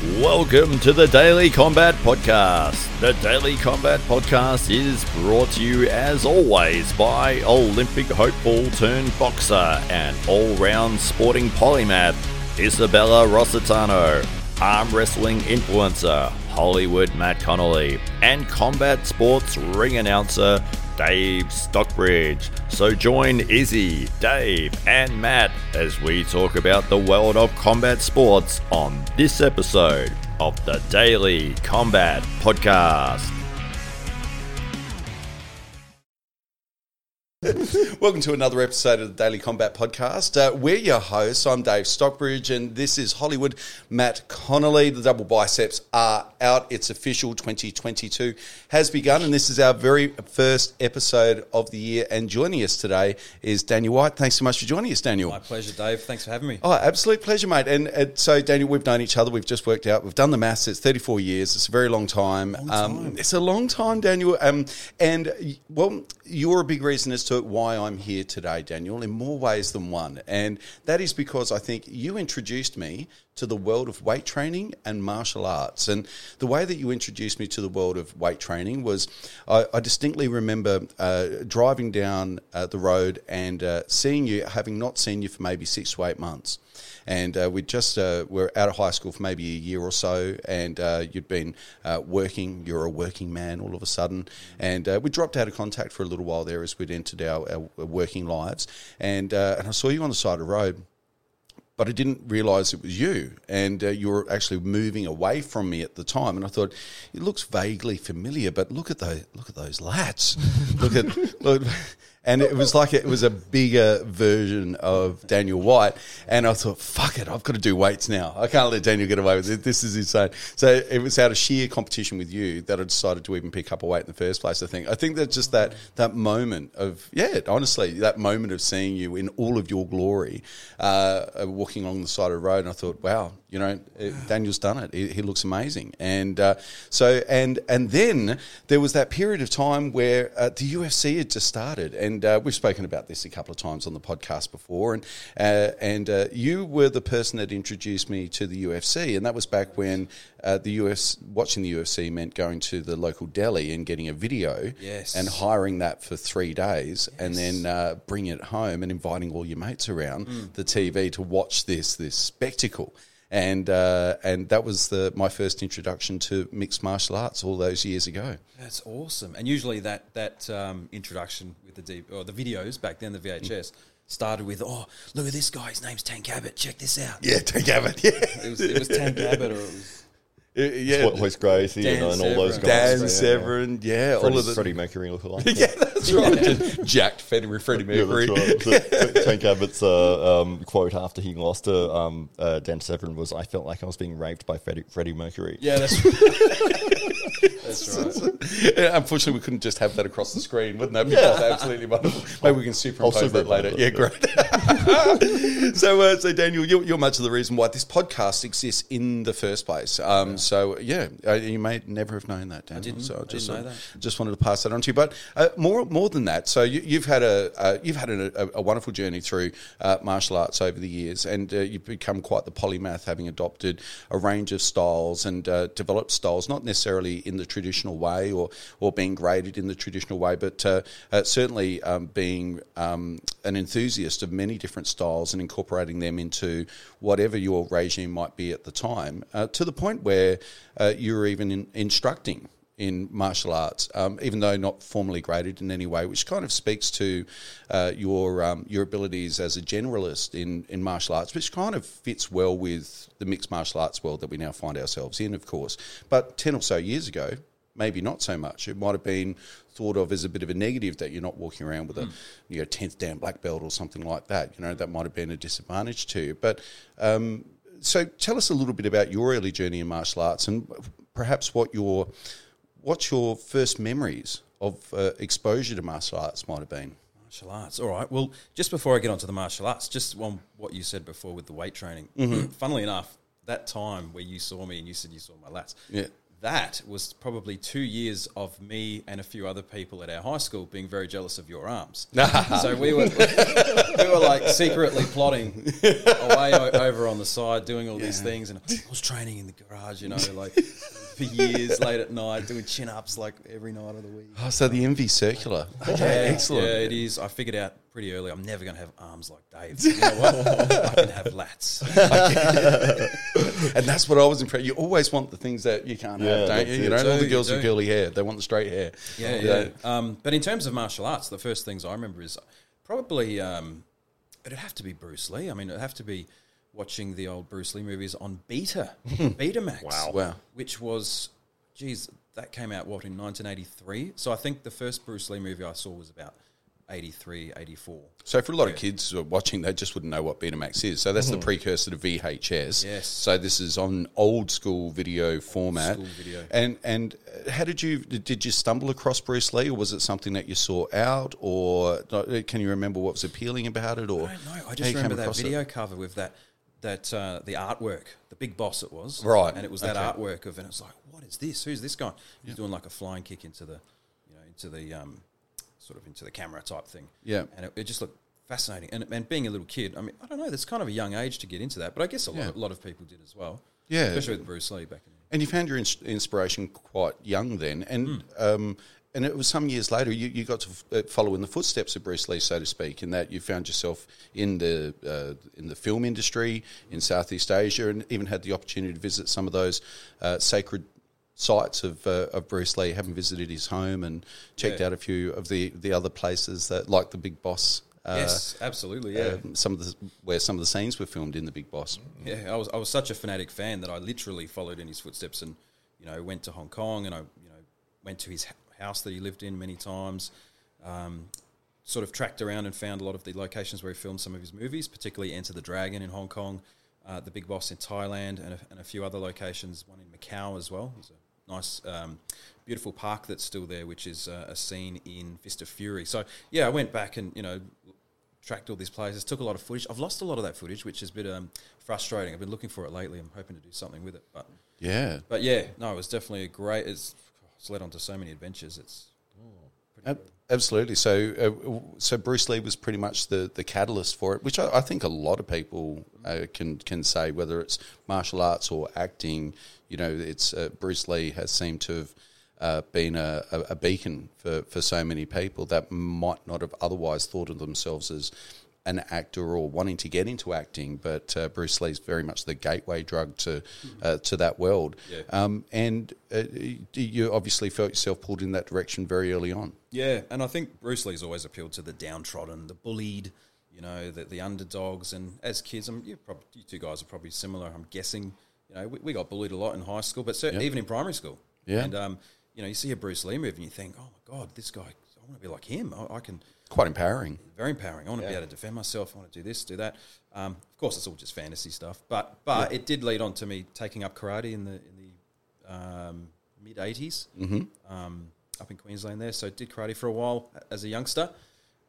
Welcome to the Daily Combat Podcast. The Daily Combat Podcast is brought to you, as always, by Olympic hopeful turned boxer and all round sporting polymath, Isabella Rossitano, arm wrestling influencer, Hollywood Matt Connolly, and combat sports ring announcer, Dave Stockbridge. So join Izzy, Dave, and Matt as we talk about the world of combat sports on this episode of the Daily Combat Podcast. Welcome to another episode of the Daily Combat Podcast. Uh, we're your hosts. I'm Dave Stockbridge, and this is Hollywood Matt Connolly. The double biceps are out. It's official. 2022 has begun, and this is our very first episode of the year. And joining us today is Daniel Whyte. Thanks so much for joining us, Daniel. My pleasure, Dave. Thanks for having me. Oh, absolute pleasure, mate. And uh, so, Daniel, we've known each other. We've just worked out. We've done the maths. It's 34 years. It's a very long time. Long Um, it's a long time, Daniel. Um, and, well, you're a big reason as to why I'm here today, Daniel, in more ways than one. And that is because I think you introduced me to the world of weight training and martial arts. And the way that you introduced me to the world of weight training was I, I distinctly remember uh, driving down uh, the road and uh, seeing you, having not seen you for maybe six to eight months. And uh, we just uh, were out of high school for maybe a year or so, and uh, you'd been uh, working. You're a working man all of a sudden, and uh, we dropped out of contact for a little while there as we'd entered our, our working lives. And uh, and I saw you on the side of the road, but I didn't realise it was you, and uh, you were actually moving away from me at the time. And I thought it looks vaguely familiar, but look at those look at those lats, look at look. And it was like it was a bigger version of Daniel Whyte, and I thought, "Fuck it, I've got to do weights now. I can't let Daniel get away with it. This is insane." So it was out of sheer competition with you that I decided to even pick up a weight in the first place. I think. I think that just that that moment of yeah, honestly, that moment of seeing you in all of your glory, uh, walking along the side of the road, and I thought, wow, you know, Daniel's done it. He, he looks amazing, and uh, so and and then there was that period of time where uh, the UFC had just started, and uh, we've spoken about this a couple of times on the podcast before, and uh, and uh, you were the person that introduced me to the UFC, and that was back when uh, the US watching the UFC meant going to the local deli and getting a video, Yes. and hiring that for three days, and then uh, bringing it home and inviting all your mates around Mm. the TV to watch this this spectacle. And uh, and that was the my first introduction to mixed martial arts all those years ago. That's awesome. And usually that that um, introduction with the D, or the videos back then, the VHS started with, "Oh, look at this guy. His name's Tank Abbott. Check this out." Yeah, Tank Abbott. Yeah, It was it was Tank Abbott, or it was yeah. What Royce Gracie Dan and, and all those guys. Dan Yeah, Severn, yeah, all of the Freddie Mercury look alike. yeah, that's right. Just Jacked Freddie, Freddie Yeah, Mercury. that's right. So, Tank Abbott's uh, um, quote after he lost to um, uh, Dan Severn was, "I felt like I was being raped by Freddie, Freddie Mercury." yeah, that's that's right. Unfortunately, we couldn't just have that across the screen, wouldn't that be absolutely wonderful? Maybe we can superimpose that later. superimpose Yeah, great. so, uh, so Daniel, you're, you're much of the reason why this podcast exists in the first place. Um, So, yeah, uh, you may never have known that, Daniel. didn't. So, I just didn't know that. just wanted to pass that on to you. But uh, more, more than that, so you, you've had a uh, you've had a, a, a wonderful journey through uh, martial arts over the years, and uh, you've become quite the polymath, having adopted a range of styles and uh, developed styles, not necessarily in the traditional way or or being graded in the traditional way, but uh, uh, certainly um, being um, an enthusiast of many different styles and incorporating them into whatever your regime might be at the time, uh, to the point where uh, you're even in, instructing in martial arts, um, even though not formally graded in any way, which kind of speaks to uh, your um, your abilities as a generalist in, in martial arts, which kind of fits well with the mixed martial arts world that we now find ourselves in, of course. But 10 or so years ago, maybe not so much. It might have been thought of as a bit of a negative that you're not walking around with a you know 10th dan black belt or something like that. You know, that might have been a disadvantage to you. But um, so tell us a little bit about your early journey in martial arts and perhaps what your what's your first memories of uh, exposure to martial arts might have been. Martial arts. All right. Well, just before I get onto the martial arts, just on what you said before with the weight training. Funnily enough, that time where you saw me and you said you saw my lats, Yeah. That was probably two years of me and a few other people at our high school being very jealous of your arms. so we were we were like secretly plotting away over on the side, doing all these things, and I was training in the garage, you know, like for years, late at night, doing chin ups like every night of the week. Oh, so the envy circular. Okay, excellent. Yeah, it is. I figured out pretty early. I'm never going to have arms like Dave. You know what? I can have lats. And that's what I was impressed. You always want the things that you can't Yeah, have, don't you? You know, all the girls with do. curly hair, they want the straight hair. Yeah, yeah. Um, but in terms of martial arts, the first things I remember is probably um, it'd have to be Bruce Lee. I mean, it'd have to be watching the old Bruce Lee movies on Beta, Betamax. Wow. Wow. Which was, geez, that came out what in 1983. So I think the first Bruce Lee movie I saw was about 83, 84. So for a lot of kids who are watching, they just wouldn't know what Betamax is. So that's the precursor to VHS. Yes. So this is on old school video format. school video. And and uh, how did you did you stumble across Bruce Lee, or was it something that you saw out, or uh, can you remember what was appealing about it, or I don't know. I just remember that across it? video cover with that that uh, the artwork, the big boss it was, Right, And it was that okay. artwork of, and it was like, what is this? Who's this guy? He's doing like a flying kick into the, you know, into the um, sort of into the camera type thing. Yeah. and it, it just looked fascinating. And, and being a little kid, I mean, I don't know. There's kind of a young age to get into that, but I guess a lot, Yeah. of, a lot of people did as well. Yeah. especially with Bruce Lee back in. And you found your ins- inspiration quite young then, and Hmm. um, and it was some years later you, you got to f- uh, follow in the footsteps of Bruce Lee, so to speak, in that you found yourself in the uh, in the film industry in Southeast Asia, and even had the opportunity to visit some of those uh, sacred sites of uh, of Bruce Lee, having visited his home and checked Yeah. out a few of the the other places that like the Big Boss. Uh, yes, absolutely. Yeah. um, some of the where some of the scenes were filmed in the Big Boss. Yeah, I was I was such a fanatic fan that I literally followed in his footsteps and you know went to Hong Kong and I you know went to his house that he lived in many times. Um, sort of tracked around and found a lot of the locations where he filmed some of his movies, particularly Enter the Dragon in Hong Kong, uh, The Big Boss in Thailand, and a, and a few other locations. One in Macau as well. There's a nice, um, beautiful park that's still there, which is uh, a scene in Fist of Fury. So yeah, I went back and you know tracked all these places, took a lot of footage. I've lost a lot of that footage, which is a bit um, frustrating. I've been looking for it lately. I'm hoping to do something with it, but Yeah, but yeah, no, it was definitely a great. It's, it's led on to so many adventures. It's Ab- Absolutely. So, uh, so Bruce Lee was pretty much the, the catalyst for it, which I, I think a lot of people uh, can can say, whether it's martial arts or acting. You know, it's uh, Bruce Lee has seemed to have uh, been a, a, a beacon for, for so many people that might not have otherwise thought of themselves as an actor or wanting to get into acting, but uh, Bruce Lee's very much the gateway drug to uh, to that world. Yeah. Um, and uh, you obviously felt yourself pulled in that direction very early on. Yeah, and I think Bruce Lee's always appealed to the downtrodden, the bullied, you know, the, the underdogs. And as kids, I'm, you, probably, you two guys are probably similar. I'm guessing, you know, we, we got bullied a lot in high school, but certainly even in primary school. Yeah. And, um, you know, you see a Bruce Lee movie and you think, oh my God, this guy, want to be like him. I, I can, Quite empowering. very empowering. I want to be able to defend myself. I want to do this, do that. Um, of course, it's all just fantasy stuff, but but it did lead on to me taking up karate in the in the um, mid '80s um, up in Queensland. There, so did karate for a while as a youngster,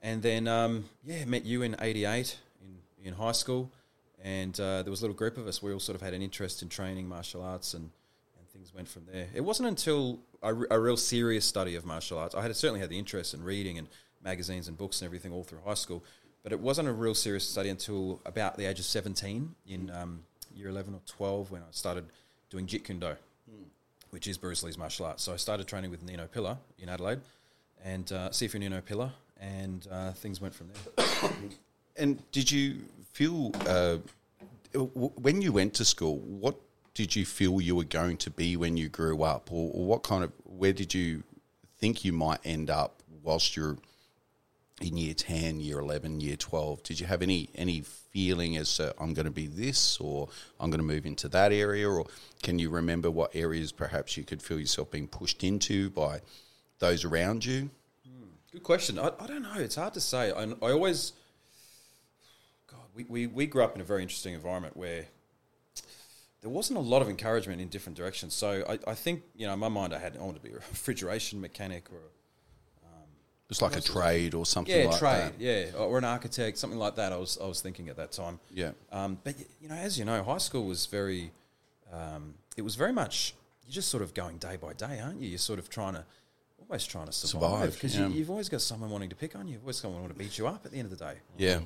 and then um, yeah, met you in '88 in in high school, and uh, there was a little group of us. We all sort of had an interest in training martial arts and things went from there. It wasn't until a, a real serious study of martial arts. I had certainly had the interest in reading and magazines and books and everything all through high school, but it wasn't a real serious study until about the age of 17 in um, year 11 or 12 when I started doing Jeet Kune Do, which is Bruce Lee's martial arts. So I started training with Nino Pilla in Adelaide and uh, Sifu Nino Pilla, and uh, things went from there. And did you feel uh, when you went to school? What did you feel you were going to be when you grew up, or, or what kind of where did you think you might end up whilst you're in year ten, year eleven, year twelve? Did you have any any feeling as to I'm going to be this, or I'm going to move into that area, or can you remember what areas perhaps you could feel yourself being pushed into by those around you? Hmm, good question. I, I don't know. It's hard to say. I, I always, God, we, we, we grew up in a very interesting environment where there wasn't a lot of encouragement in different directions. So I, I think, you know, in my mind, I had, I wanted to be a refrigeration mechanic or, It's like a trade or something yeah, like trade, that. yeah, or an architect, something like that. I was, I was thinking at that time. Yeah. Um, but you know, as you know, high school was very, um, it was very much, you're just sort of going day by day, aren't you? You're sort of trying to almost trying to survive Survive, because yeah. you, you've always got someone wanting to pick on you. You've always got someone wanting to beat you up at the end of the day. Yeah.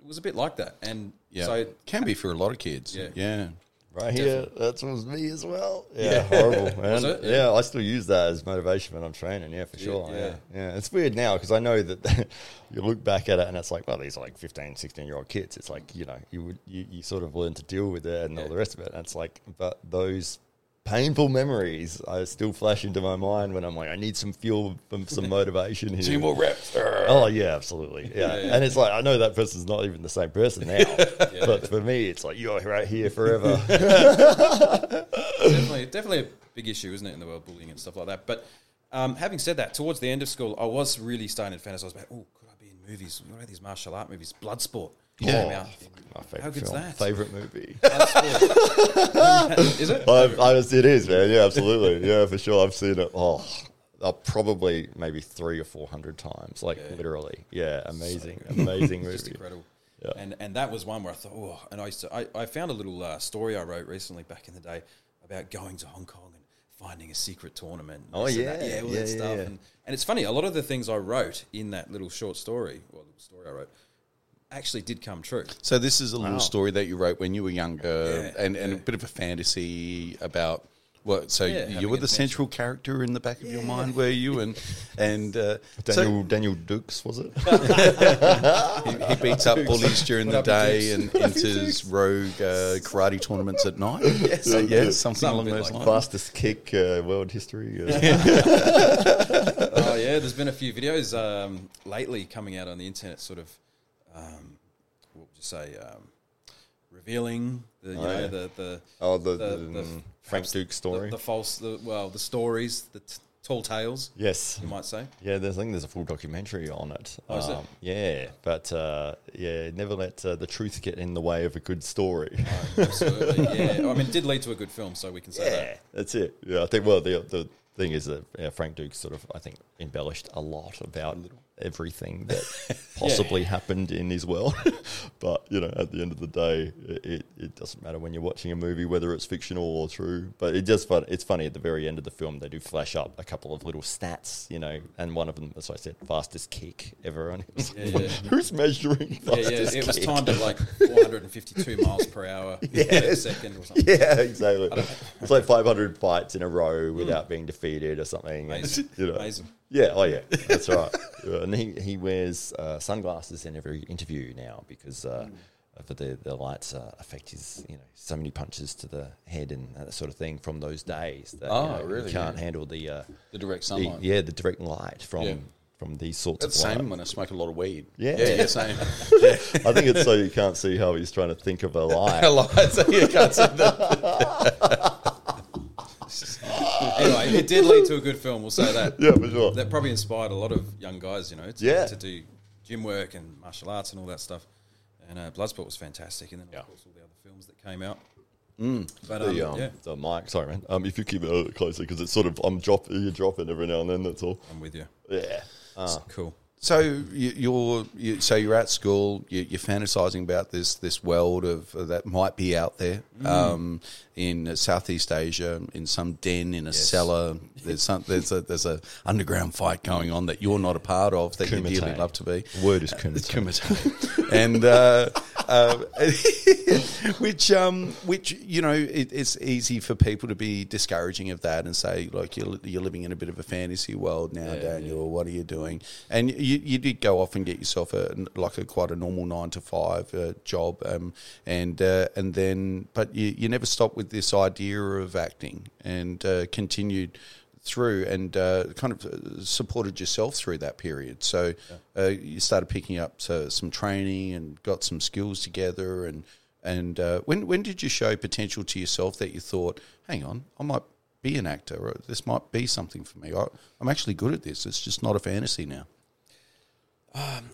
It was a bit like that, and Yeah. so Can be for a lot of kids. Yeah. Yeah. Right here, that was me as well. Yeah, horrible, man. Was it? Yeah. Yeah. I still use that as motivation when I'm training. Yeah, for sure. Yeah, yeah. yeah. It's weird now because I know that you look back at it and it's like, well, these are like 15, 16 year old kids. It's like you know, you would you, you sort of learn to deal with it and all the rest of it. And it's like, but those painful memories I still flash into my mind when I'm like, I need some fuel, and some motivation here. Two more reps. Oh yeah, absolutely. Yeah. Yeah, yeah. and it's like I know that person's not even the same person now, but for me, it's like you're right here forever. definitely, definitely a big issue, isn't it, in the world, bullying and stuff like that. But um, having said that, towards the end of school, I was really starting to fantasize about, oh, could I be in movies? What are these martial art movies? Bloodsport. Yeah. Came out. My favorite How good's film, that? favorite movie. Is it? I've, I was, it is, man. Yeah, absolutely. Yeah, for sure. I've seen it. Oh, uh, probably maybe three or four hundred times. Like Yeah. literally. Yeah, amazing, amazing Just movie. incredible. Yeah. And and that was one where I thought, oh, and I used to, I, I found a little uh, story I wrote recently back in the day about going to Hong Kong and finding a secret tournament. Oh, yeah. yeah, all Yeah, that yeah, stuff. yeah. And and it's funny, a lot of the things I wrote in that little short story, well, little story I wrote, actually did come true. So this is a little Wow. story that you wrote when you were younger, Yeah, and, and a bit of a fantasy about what. So Yeah, you were the adventure. central character in the back of your mind, were you? And and uh, Daniel Daniel Dukes was it? he, he beats up bullies during the Put up your day and enters rogue uh, karate tournaments at night. Yes, yes, something Something along those like lines. Fastest kick uh, world history. Uh, oh yeah, there's been a few videos um, lately coming out on the internet, sort of, um, what would you say, um, revealing the you Oh, know yeah. the the oh, the, The- the, um, Frank Dux story. the false, the, well, the stories, the t- tall tales, yes. you might say. Yeah, there's, I think there's a full documentary on it. Oh, is it? Yeah, but uh, yeah, never let uh, the truth get in the way of a good story. Absolutely, yeah. I mean, it did lead to a good film, so we can say yeah, that. that's it. Yeah, I think. Well, the the thing is that Frank Dux sort of I think embellished a lot about everything that possibly happened in his world. but you know, at the end of the day, it, it, doesn't matter when you're watching a movie whether it's fictional or true. But it just fun. It's funny at the very end of the film they do flash up a couple of little stats, you know, and one of them, as I said, fastest kick ever. It Yeah, yeah. who's measuring Yeah, yeah. fastest It was kick? timed at like 452 miles per hour per Yes. second or something. Yeah, exactly. It's like 500 fights in a row without hmm. being defeated or something. and, you know. Amazing. Yeah, oh yeah, that's right. And he, he wears uh, sunglasses in every interview now because uh, for the, the lights uh, affect his, you know, so many punches to the head and that sort of thing from those days. That, Oh, you know, really? He can't Yeah. handle the, uh, The direct the- sunlight. yeah, the direct light from Yeah. from these sorts That's the of light. same when I smoke a lot of weed. Yeah. yeah, yeah same. I think it's so you can't see how he's trying to think of a light. so you can't say that. Anyway, it did lead to a good film. We'll say that. yeah, for sure. That probably inspired a lot of young guys, you know, to, Yeah. to do gym work and martial arts and all that stuff. And uh, Bloodsport was fantastic, and then of Yeah. course all the other films that came out. Mm. But um, the, um, yeah, the mic. Sorry, man. Um, if you keep it a little closer, because it's sort of I'm drop you're dropping every now and then. That's all. I'm with you. Yeah. Uh, Cool. So you, you're so you're at school. You, you're fantasizing about this this world of uh, that might be out there um, in Southeast Asia, in some den in a cellar. There's some there's a there's a underground fight going on that you're not a part of that you Kumite. dearly love to be. word is It's kumite. Kumite. and uh, uh, which um, which you know it, it's easy for people to be discouraging of that and say like you're you're living in a bit of a fantasy world now, Daniel. What are you doing? And you, you did go off and get yourself a like a quite a normal nine to five uh, job, um, and uh, and then but you you never stopped with this idea of acting and uh, continued through and uh, kind of uh, supported yourself through that period. So uh, you started picking up uh, some training and got some skills together. And and uh, when when did you show potential to yourself that you thought, hang on, I might be an actor, or this might be something for me. I, I'm actually good at this. It's just not a fantasy now.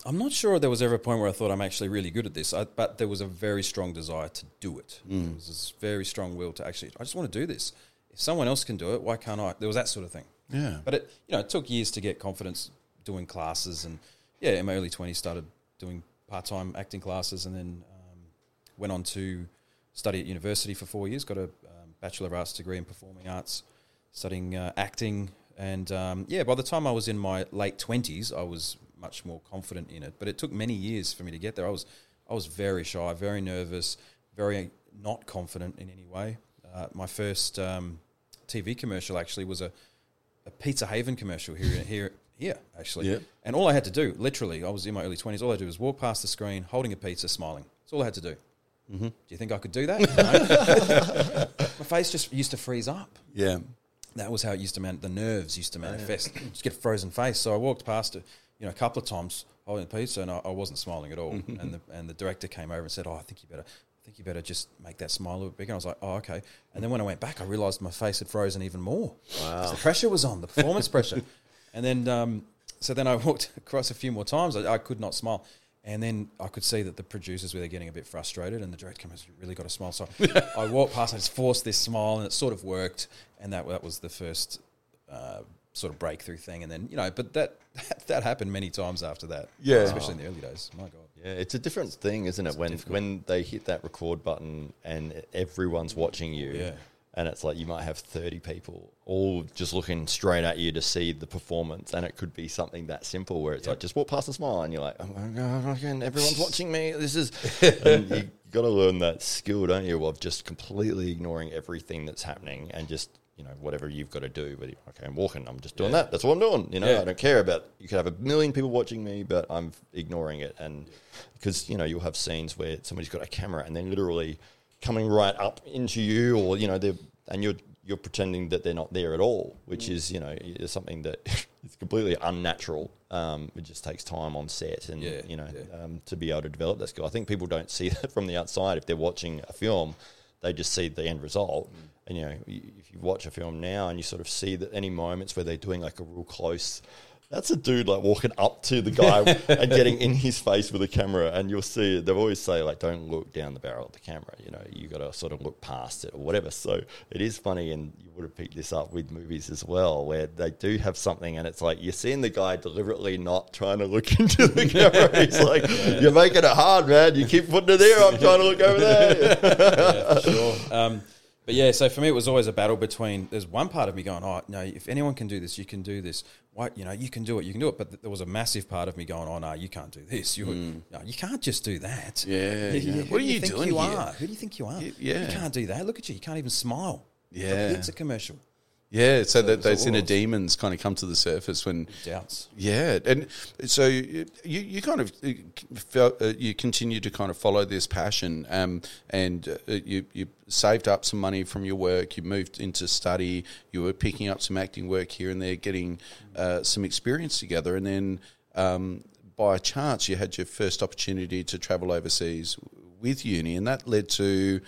I'm not sure there was ever a point where I thought I'm actually really good at this, I, but there was a very strong desire to do it. There was this very strong will to actually, I just want to do this. If someone else can do it, why can't I? There was that sort of thing. Yeah. But it, you know, it took years to get confidence doing classes, and yeah, in my early twenties, started doing part-time acting classes, and then um, went on to study at university for four years. Got a um, bachelor of arts degree in performing arts, studying uh, acting, and um, yeah, by the time I was in my late twenties, I was much more confident in it. But it took many years for me to get there. I was I was very shy, very nervous, very not confident in any way. Uh, my first um, TV commercial actually was a, a Pizza Haven commercial here here here actually. Yeah. And all I had to do, literally, I was in my early twenties. All I had to do was walk past the screen, holding a pizza, smiling. That's all I had to do. Mm-hmm. Do you think I could do that? No. my face just used to freeze up. Yeah. That was how it used to man. The nerves used to manifest. Just get a frozen face. So I walked past it, you know, a couple of times holding the pizza, and I, I wasn't smiling at all. and the and the director came over and said, "Oh, I think you better." Think you better just make that smile a little bit bigger. And I was like, oh, okay. And then when I went back, I realized my face had frozen even more. Wow. The pressure was on, the performance pressure. And then, um, so then I walked across a few more times. I, I could not smile. And then I could see that the producers were getting a bit frustrated, and the director came and really got a smile. So I walked past, I just forced this smile, and it sort of worked. And that, that was the first uh, sort of breakthrough thing. And then, you know, but that, that, that happened many times after that. Yeah. Especially in the early days. My God. Yeah, it's a different thing, isn't it? When when they hit that record button and everyone's watching you, Yeah. and it's like you might have thirty people all just looking straight at you to see the performance, and it could be something that simple where it's like just walk past and smile, and you're like, oh my god, again, everyone's watching me. This is, and you got to learn that skill, don't you, of just completely ignoring everything that's happening and just. You know, whatever you've got to do, but okay, I'm walking, I'm just doing Yeah. that. That's what I'm doing. You know, Yeah. I don't care about. You could have a million people watching me, but I'm ignoring it, and because you know you'll have scenes where somebody's got a camera and they're literally coming right up into you, or you know they're and you're you're pretending that they're not there at all, which is you know is something that is completely unnatural. Um, it just takes time on set, and Yeah, you know um, to be able to develop that skill. I think people don't see that from the outside if they're watching a film. They just see the end result, and you know if you watch a film now and you sort of see that any moments where they're doing like a real close. That's a dude like walking up to the guy and getting in his face with a camera, and you'll see they always say like, "Don't look down the barrel of the camera." You know, you got to sort of look past it or whatever. So it is funny, and you would have picked this up with movies as well, where they do have something, and it's like you're seeing the guy deliberately not trying to look into the camera. He's like, "You're making it hard, man. You keep putting it there. I'm trying to look over there." yeah, sure. Um, but yeah, so for me, it was always a battle between. There's one part of me going, "Oh no, if anyone can do this, you can do this. Why, you know, you can do it, you can do it." But th- there was a massive part of me going, "Oh no, you can't do this. You, hmm. no, you can't just do that. Yeah, yeah. What are do you think doing You here? are. Who do you think you are? Y- yeah. you can't do that. Look at you. You can't even smile. Yeah. it's a commercial. Yeah, so that those inner demons kind of come to the surface when Doubts. Yeah, and so you you kind of uh, felt uh, you continue to kind of follow this passion, um, and uh, you you saved up some money from your work. You moved into study. You were picking up some acting work here and there, getting uh, some experience together, and then um, by chance you had your first opportunity to travel overseas with uni, and that led to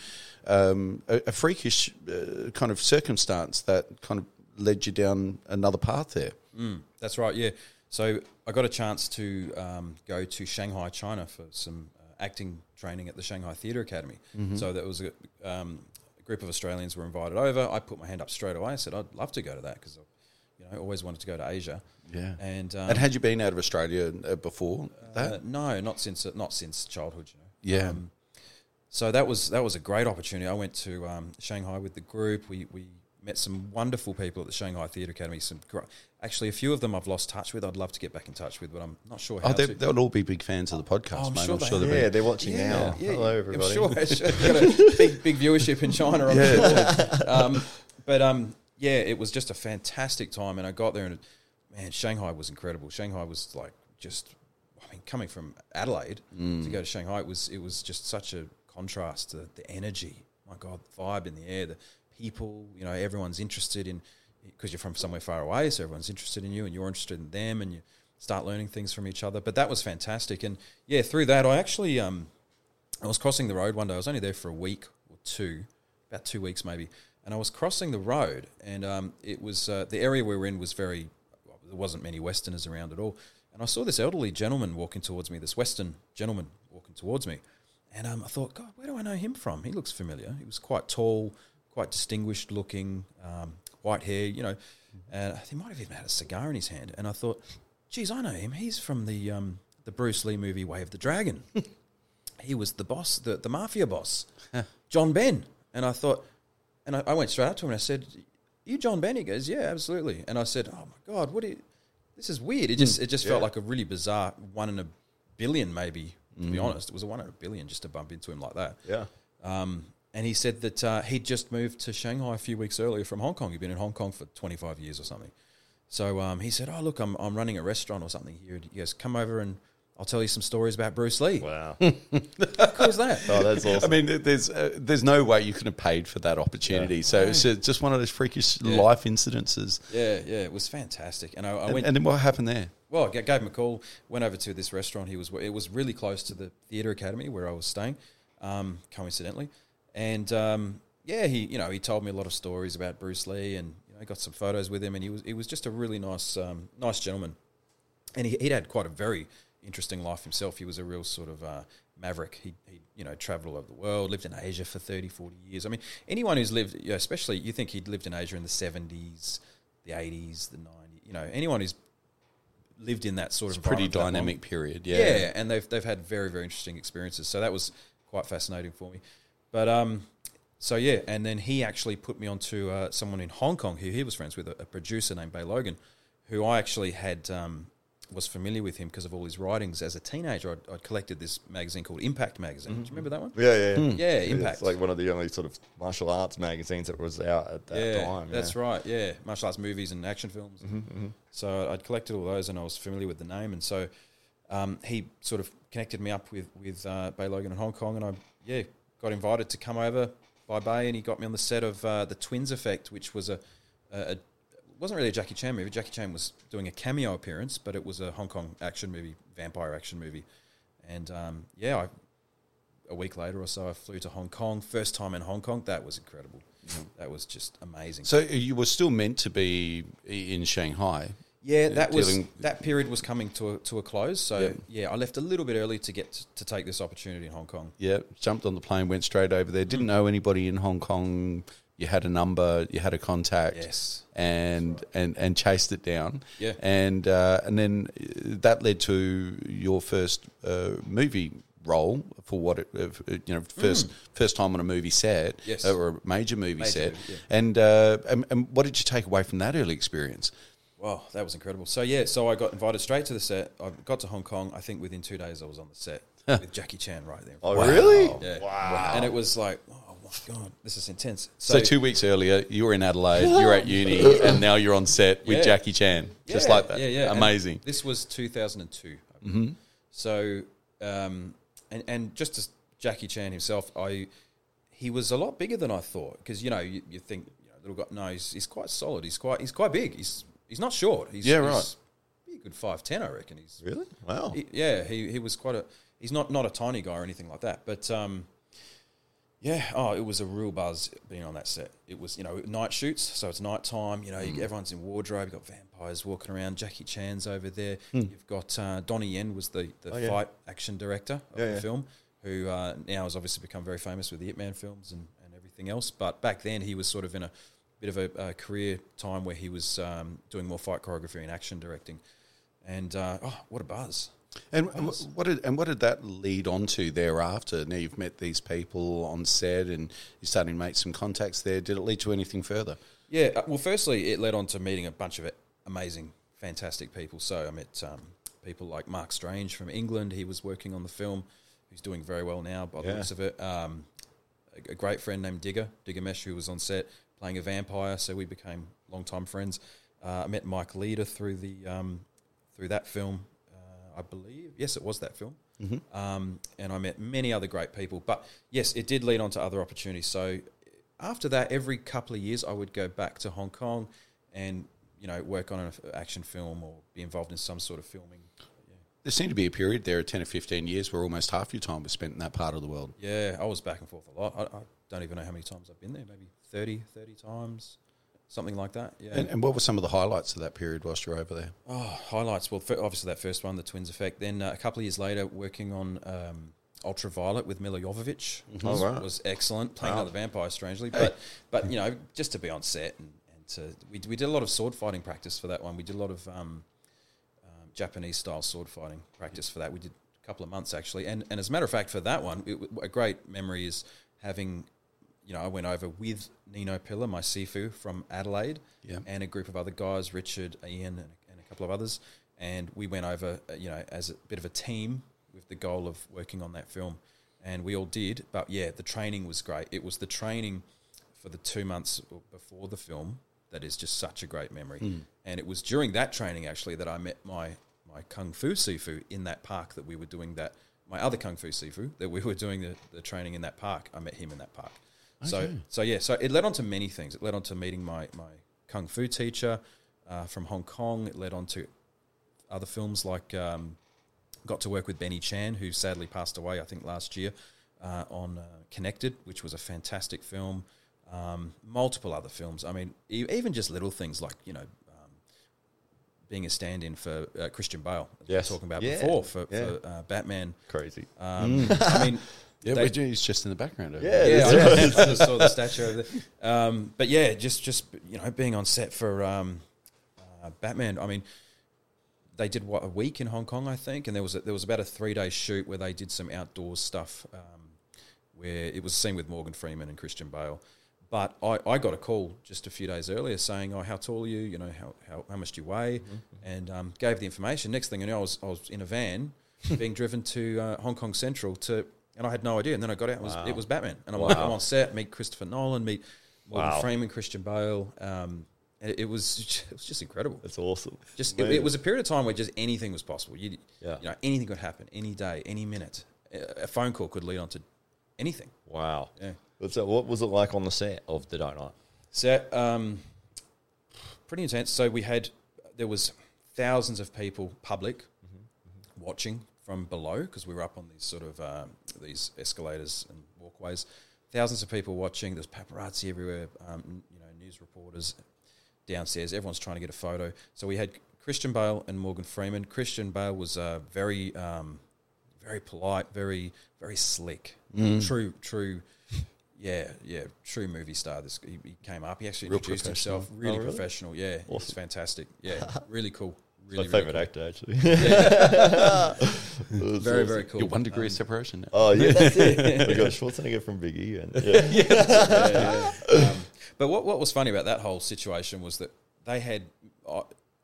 um, a, a freakish uh, kind of circumstance that kind of led you down another path there. Mm, that's right. Yeah. So I got a chance to um, go to Shanghai, China, for some uh, acting training at the Shanghai Theatre Academy. So that was a, um, a group of Australians were invited over. I put my hand up straight away. I said I'd love to go to that because I, you know, always wanted to go to Asia. Yeah. And um, And had you been out of Australia uh, before that? uh, no, not since not since childhood. You know. yeah. Um, so that was that was a great opportunity. I went to um, Shanghai with the group. We we met some wonderful people at the Shanghai Theatre Academy. Some gr- actually a few of them I've lost touch with. I'd love to get back in touch with, but I'm not sure how oh, they, to. they'll all be big fans of the podcast, Oh, I'm mate. sure I'm they sure are. they'll yeah, they're watching now. Hello, everybody. I'm sure. It's got a big, big viewership in China. I'm sure. Um, but um, yeah, it was just a fantastic time, and I got there, and man, Shanghai was incredible. Shanghai was like just, I mean, coming from Adelaide to go to Shanghai, it was it was just such a contrast to the energy. My God, the vibe in the air, the people. You know, everyone's interested in because you're from somewhere far away, so everyone's interested in you, and you're interested in them, and you start learning things from each other. But that was fantastic, and yeah, through that, I actually um, I was crossing the road one day. I was only there for a week or two, about two weeks maybe. And I was crossing the road, and um, it was uh, the area we were in was very. Well, there wasn't many Westerners around at all. And I saw this elderly gentleman walking towards me. This Western gentleman walking towards me, and um, I thought, God, where do I know him from? He looks familiar. He was quite tall, quite distinguished looking, um, white hair, you know, and he might have even had a cigar in his hand. And I thought, geez, I know him. He's from the um, the Bruce Lee movie Way of the Dragon he was the boss, the, the mafia boss, John Benn. And I thought, and I, I went straight up to him and I said, you John Benn? He goes, yeah, absolutely. And I said, oh my god, what? Are you, this is weird. It just it just felt like a really bizarre one in a billion, maybe. To be honest, it was a one in a billion just to bump into him like that. Yeah. Um, and he said that uh, he'd just moved to Shanghai a few weeks earlier from Hong Kong. He'd been in Hong Kong for 25 years or something. So um, he said, "Oh, look, I'm I'm running a restaurant or something here." He goes, "Come over and I'll tell you some stories about Bruce Lee." Wow. How cool is that? Oh, that's awesome. I mean, there's uh, there's no way you could have paid for that opportunity. So it's uh, just one of those freakish Yeah. life incidences. Yeah, yeah, it was fantastic. And I, I And, went, and then what happened there? well, I gave him a call. Went over to this restaurant. He was it was really close to the theatre academy where I was staying, um, coincidentally. And um, yeah, he you know he told me a lot of stories about Bruce Lee, and you know, I got some photos with him, and he was he was just a really nice um, nice gentleman. And he, he'd had quite a very interesting life himself. He was a real sort of uh, maverick. He, he you know traveled all over the world, lived in Asia for 30, 40 years. I mean, anyone who's lived, you know, especially you think he'd lived in Asia in the seventies, the eighties, the nineties. You know, anyone who's lived in that sort It's of pretty dynamic period. Yeah. yeah. and they've they've had very very interesting experiences. So that was quite fascinating for me. But um, so yeah, and then he actually put me onto uh, someone in Hong Kong who he was friends with, a, a producer named Bey Logan, who I actually had um, was familiar with him because of all his writings as a teenager. I'd, I'd collected this magazine called Impact Magazine. Do you remember that one? Yeah, yeah, yeah. Yeah, Impact. It's like one of the only sort of martial arts magazines that was out at that yeah, time. that's yeah. right. Yeah, martial arts movies and action films. So I'd collected all those, and I was familiar with the name. And so um, he sort of connected me up with with uh, Bey Logan in Hong Kong, and I yeah got invited to come over by Bey, and he got me on the set of uh, the Twins Effect, which was a, a, a it wasn't really a Jackie Chan movie. Jackie Chan was doing a cameo appearance, but it was a Hong Kong action movie, vampire action movie. And um, yeah, I, a week later or so, I flew to Hong Kong. First time in Hong Kong. That was incredible. Mm-hmm. That was just amazing. So uh, you were still meant to be in Shanghai. Yeah, uh, that was that period was coming to a, to a close. So Yep. yeah, I left a little bit early to get to, to take this opportunity in Hong Kong. Yeah, jumped on the plane, went straight over there. Didn't mm. know anybody in Hong Kong. You had a number, you had a contact. Yes. and and and chased it down. Yeah. and uh, and then uh, that led to your first uh, movie role for what it uh, you know first first time on a movie set Mm. Yes. uh, or a major movie Major set. movie, yeah. And, uh, and and what did you take away from that early experience? Wow, that was incredible. So yeah, so I got invited straight to the set. I got to Hong Kong. I think within two days I was on the set with Jackie Chan right there. Oh, really? Yeah. Wow. And it was like, oh my god, this is intense. So, two weeks earlier, you were in Adelaide, you're at uni, and now you're on set with Yeah. Jackie Chan, just Yeah, like that. Yeah, yeah. And amazing. this was 2002. Mm-hmm. So, um, and and just as Jackie Chan himself, I he was a lot bigger than I thought because you know you, you think you know, little guy. No, he's, he's quite solid. He's quite he's quite big. He's he's not short. He's, Yeah, right. be a good five ten, I reckon. He's Really? Wow. he- yeah, he, he was quite a. He's not not a tiny guy or anything like that, but um, yeah. Oh, it was a real buzz being on that set. It was you know night shoots, so it's night time. You know, Mm. you, everyone's in wardrobe. You've got vampires walking around. Jackie Chan's over there. Hmm. You've got uh, Donnie Yen was the the Oh, yeah. fight action director of Yeah, the yeah. film, who uh, now has obviously become very famous with the Ip Man films and, and everything else. But back then, he was sort of in a bit of a, a career time where he was um, doing more fight choreography and action directing. And uh, oh, what a buzz! And what did and what did that lead on to thereafter? Now you've met these people on set, and you're starting to make some contacts there. Did it lead to anything further? Yeah, uh, well, firstly, it led on to meeting a bunch of amazing, fantastic people. So I met um, people like Mark Strange from England. He was working on the film. He's doing very well now by the Yeah. looks of it. Um, a, a great friend named Digger, Digger Mesh, who was on set playing a vampire. So we became longtime friends. Uh, I met Mike Leeder through the um, through that film, I believe. Yes, it was that film. Um, and I met many other great people. But yes, it did lead on to other opportunities. So after that, every couple of years, I would go back to Hong Kong and you know work on an action film or be involved in some sort of filming. There seemed to be a period there of ten or fifteen years where almost half your time was spent in that part of the world. Yeah, I was back and forth a lot. I, I don't even know how many times I've been there. Maybe 30, 30 times, something like that. Yeah. And, and what were some of the highlights of that period whilst you were over there? Oh, highlights. Well, fir- obviously that first one, the Twins Effect. Then uh, a couple of years later, working on um, Ultraviolet with Milla Jovovich Oh, was, wow. was excellent. Playing Wow. another vampire, strangely, but but you know, just to be on set and, and to we we did a lot of sword fighting practice for that one. We did a lot of um, um, Japanese style sword fighting practice for that. We did a couple of months actually, and and as a matter of fact, for that one, it, w- a great memory is having you know, I went over with Nino Pilla, my Sifu from Adelaide, Yeah. and a group of other guys, Richard, Ian, and, and a couple of others, and we went over, uh, you know, as a bit of a team with the goal of working on that film, and we all did. But yeah, the training was great. It was the training for the two months before the film that is just such a great memory, and it was during that training actually that I met my my kung fu sifu in that park that we were doing that. My other kung fu sifu that we were doing the, the training in that park. I met him in that park. So Okay. so yeah, so it led on to many things. It led on to meeting my my kung fu teacher uh, from Hong Kong. It led on to other films like um, got to work with Benny Chan, who sadly passed away, I think last year, uh, on uh, Connected, which was a fantastic film. Um, multiple other films. I mean, e- even just little things like you know. um, Being a stand-in for uh, Christian Bale, that we were talking about Yeah. before for, Yeah. for uh, Batman. Crazy. Um, I mean, Yeah, They- we're doing, he's just in the background. over Yeah, there. yeah, that's I just sort of saw the statue over there. Um, but yeah, just just you know, being on set for um, uh, Batman. I mean, they did what a week in Hong Kong, I think, and there was a, there was about a three day shoot where they did some outdoors stuff, um, where it was seen with Morgan Freeman and Christian Bale. But I, I got a call just a few days earlier saying, "Oh, how tall are you? You know, how how, how much do you weigh?" And um, gave the information. Next thing I know, I was I was in a van being driven to uh, Hong Kong Central to, and I had no idea. And then I got out, it was, Wow. it was Batman, and I'm like, I'm on set, meet Christopher Nolan, meet Wow. Freeman, Christian Bale. Um, it, it was it was just incredible. That's awesome. Just it, it was a period of time where just anything was possible. You, Yeah. you know, anything could happen any day, any minute. A phone call could lead on to anything. Wow. Yeah. So what was it like on the set of The Dark Knight? Set, um, pretty intense. So we had there was thousands of people, public, watching from below because we were up on these sort of um, these escalators and walkways. Thousands of people watching. There's paparazzi everywhere. Um, you know, news reporters downstairs. Everyone's trying to get a photo. So we had Christian Bale and Morgan Freeman. Christian Bale was uh, very, um, very polite, very, very slick. True, true. Yeah, yeah, true movie star. This he, he came up. He actually Real introduced himself. Really Oh, really? professional. Yeah, Awesome. fantastic. Yeah, really cool. It's Really, my really favorite cool. actor, actually. Very, very cool. You're one degree Um, of separation now. Oh, yeah, that's it. we got Schwarzenegger from Biggie. And, yeah. yeah, yeah. Um, but what what was funny about that whole situation was that they had. Uh,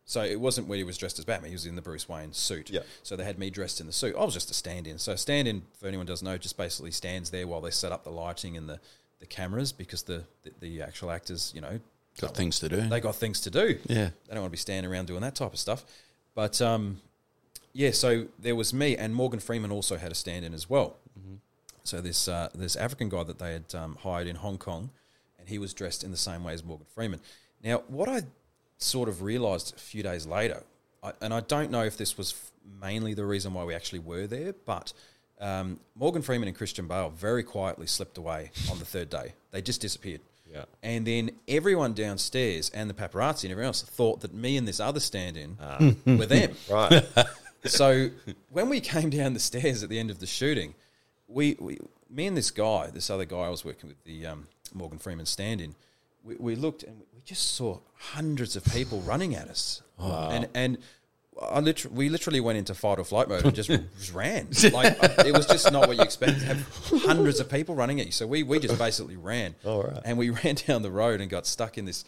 so it wasn't when he was dressed as Batman. He was in the Bruce Wayne suit. Yeah. So they had me dressed in the suit. I was just a stand-in. So a stand-in, for anyone who doesn't know, just basically stands there while they set up the lighting and the, the cameras because the, the the actual actors, you know, Got things to do. they got things to do. yeah. They don't want to be standing around doing that type of stuff. But um, yeah, so there was me, and Morgan Freeman also had a stand in as well. So this uh, this African guy that they had um, hired in Hong Kong, and he was dressed in the same way as Morgan Freeman. Now, what I sort of realised a few days later, I, and I don't know if this was f- mainly the reason why we actually were there, but um, Morgan Freeman and Christian Bale very quietly slipped away on the third day. They just disappeared. Yeah. And then everyone downstairs and the paparazzi and everyone else thought that me and this other stand in Ah. were them. Right. So when we came down the stairs at the end of the shooting, we, we me and this guy, this other guy I was working with, the um, Morgan Freeman stand in, we, we looked and we just saw hundreds of people running at us. And, and I literally, we literally went into fight or flight mode and just, just ran. Like it was just not what you expect to have hundreds of people running at you. So we, we just basically ran. All right. And we ran down the road and got stuck in this,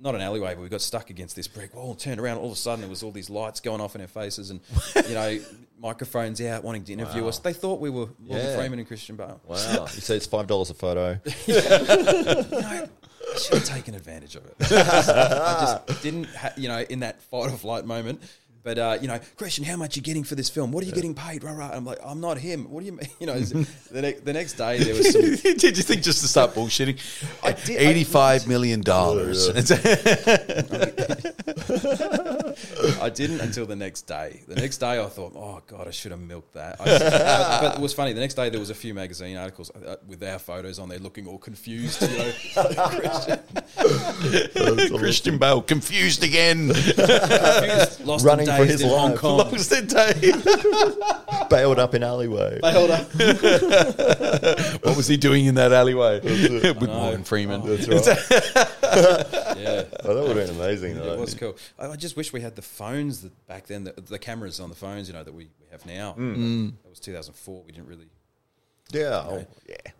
not an alleyway, but we got stuck against this brick wall. Turned around, all of a sudden there was all these lights going off in our faces, and you know, microphones out wanting to interview us. They thought we were Morgan Yeah. Freeman and Christian Bale. Wow. You say it's $5 a photo. You know, I should have taken advantage of it. I just didn't, ha- you know, in that fight or flight moment. But uh, you know, Christian, how much are you getting for this film? What are you getting paid? Rah, rah. I'm like, I'm not him. What do you mean? You know, the, ne- the next day there was some Did you think just to start bullshitting? I did- I- Eighty-five million dollars. I didn't until the next day. The next day, I thought, oh god, I should have milked that. I, but, but it was funny. The next day, there was a few magazine articles uh, with our photos on there, looking all confused. You know, Christian, Christian Bale confused again. confused, lost Running in for his in Hong life. Kong. Lost the day. Bailed up in alleyway. Bailed up. What was he doing in that alleyway with. Morgan Freeman? That's right. Yeah. Oh, that would have been amazing. Though. It was cool. I, I just wish we had the phones that back then, the, the cameras on the phones, you know, that we, we have now. Mm. That mm. was 2004. We didn't really Yeah. Oh, yeah.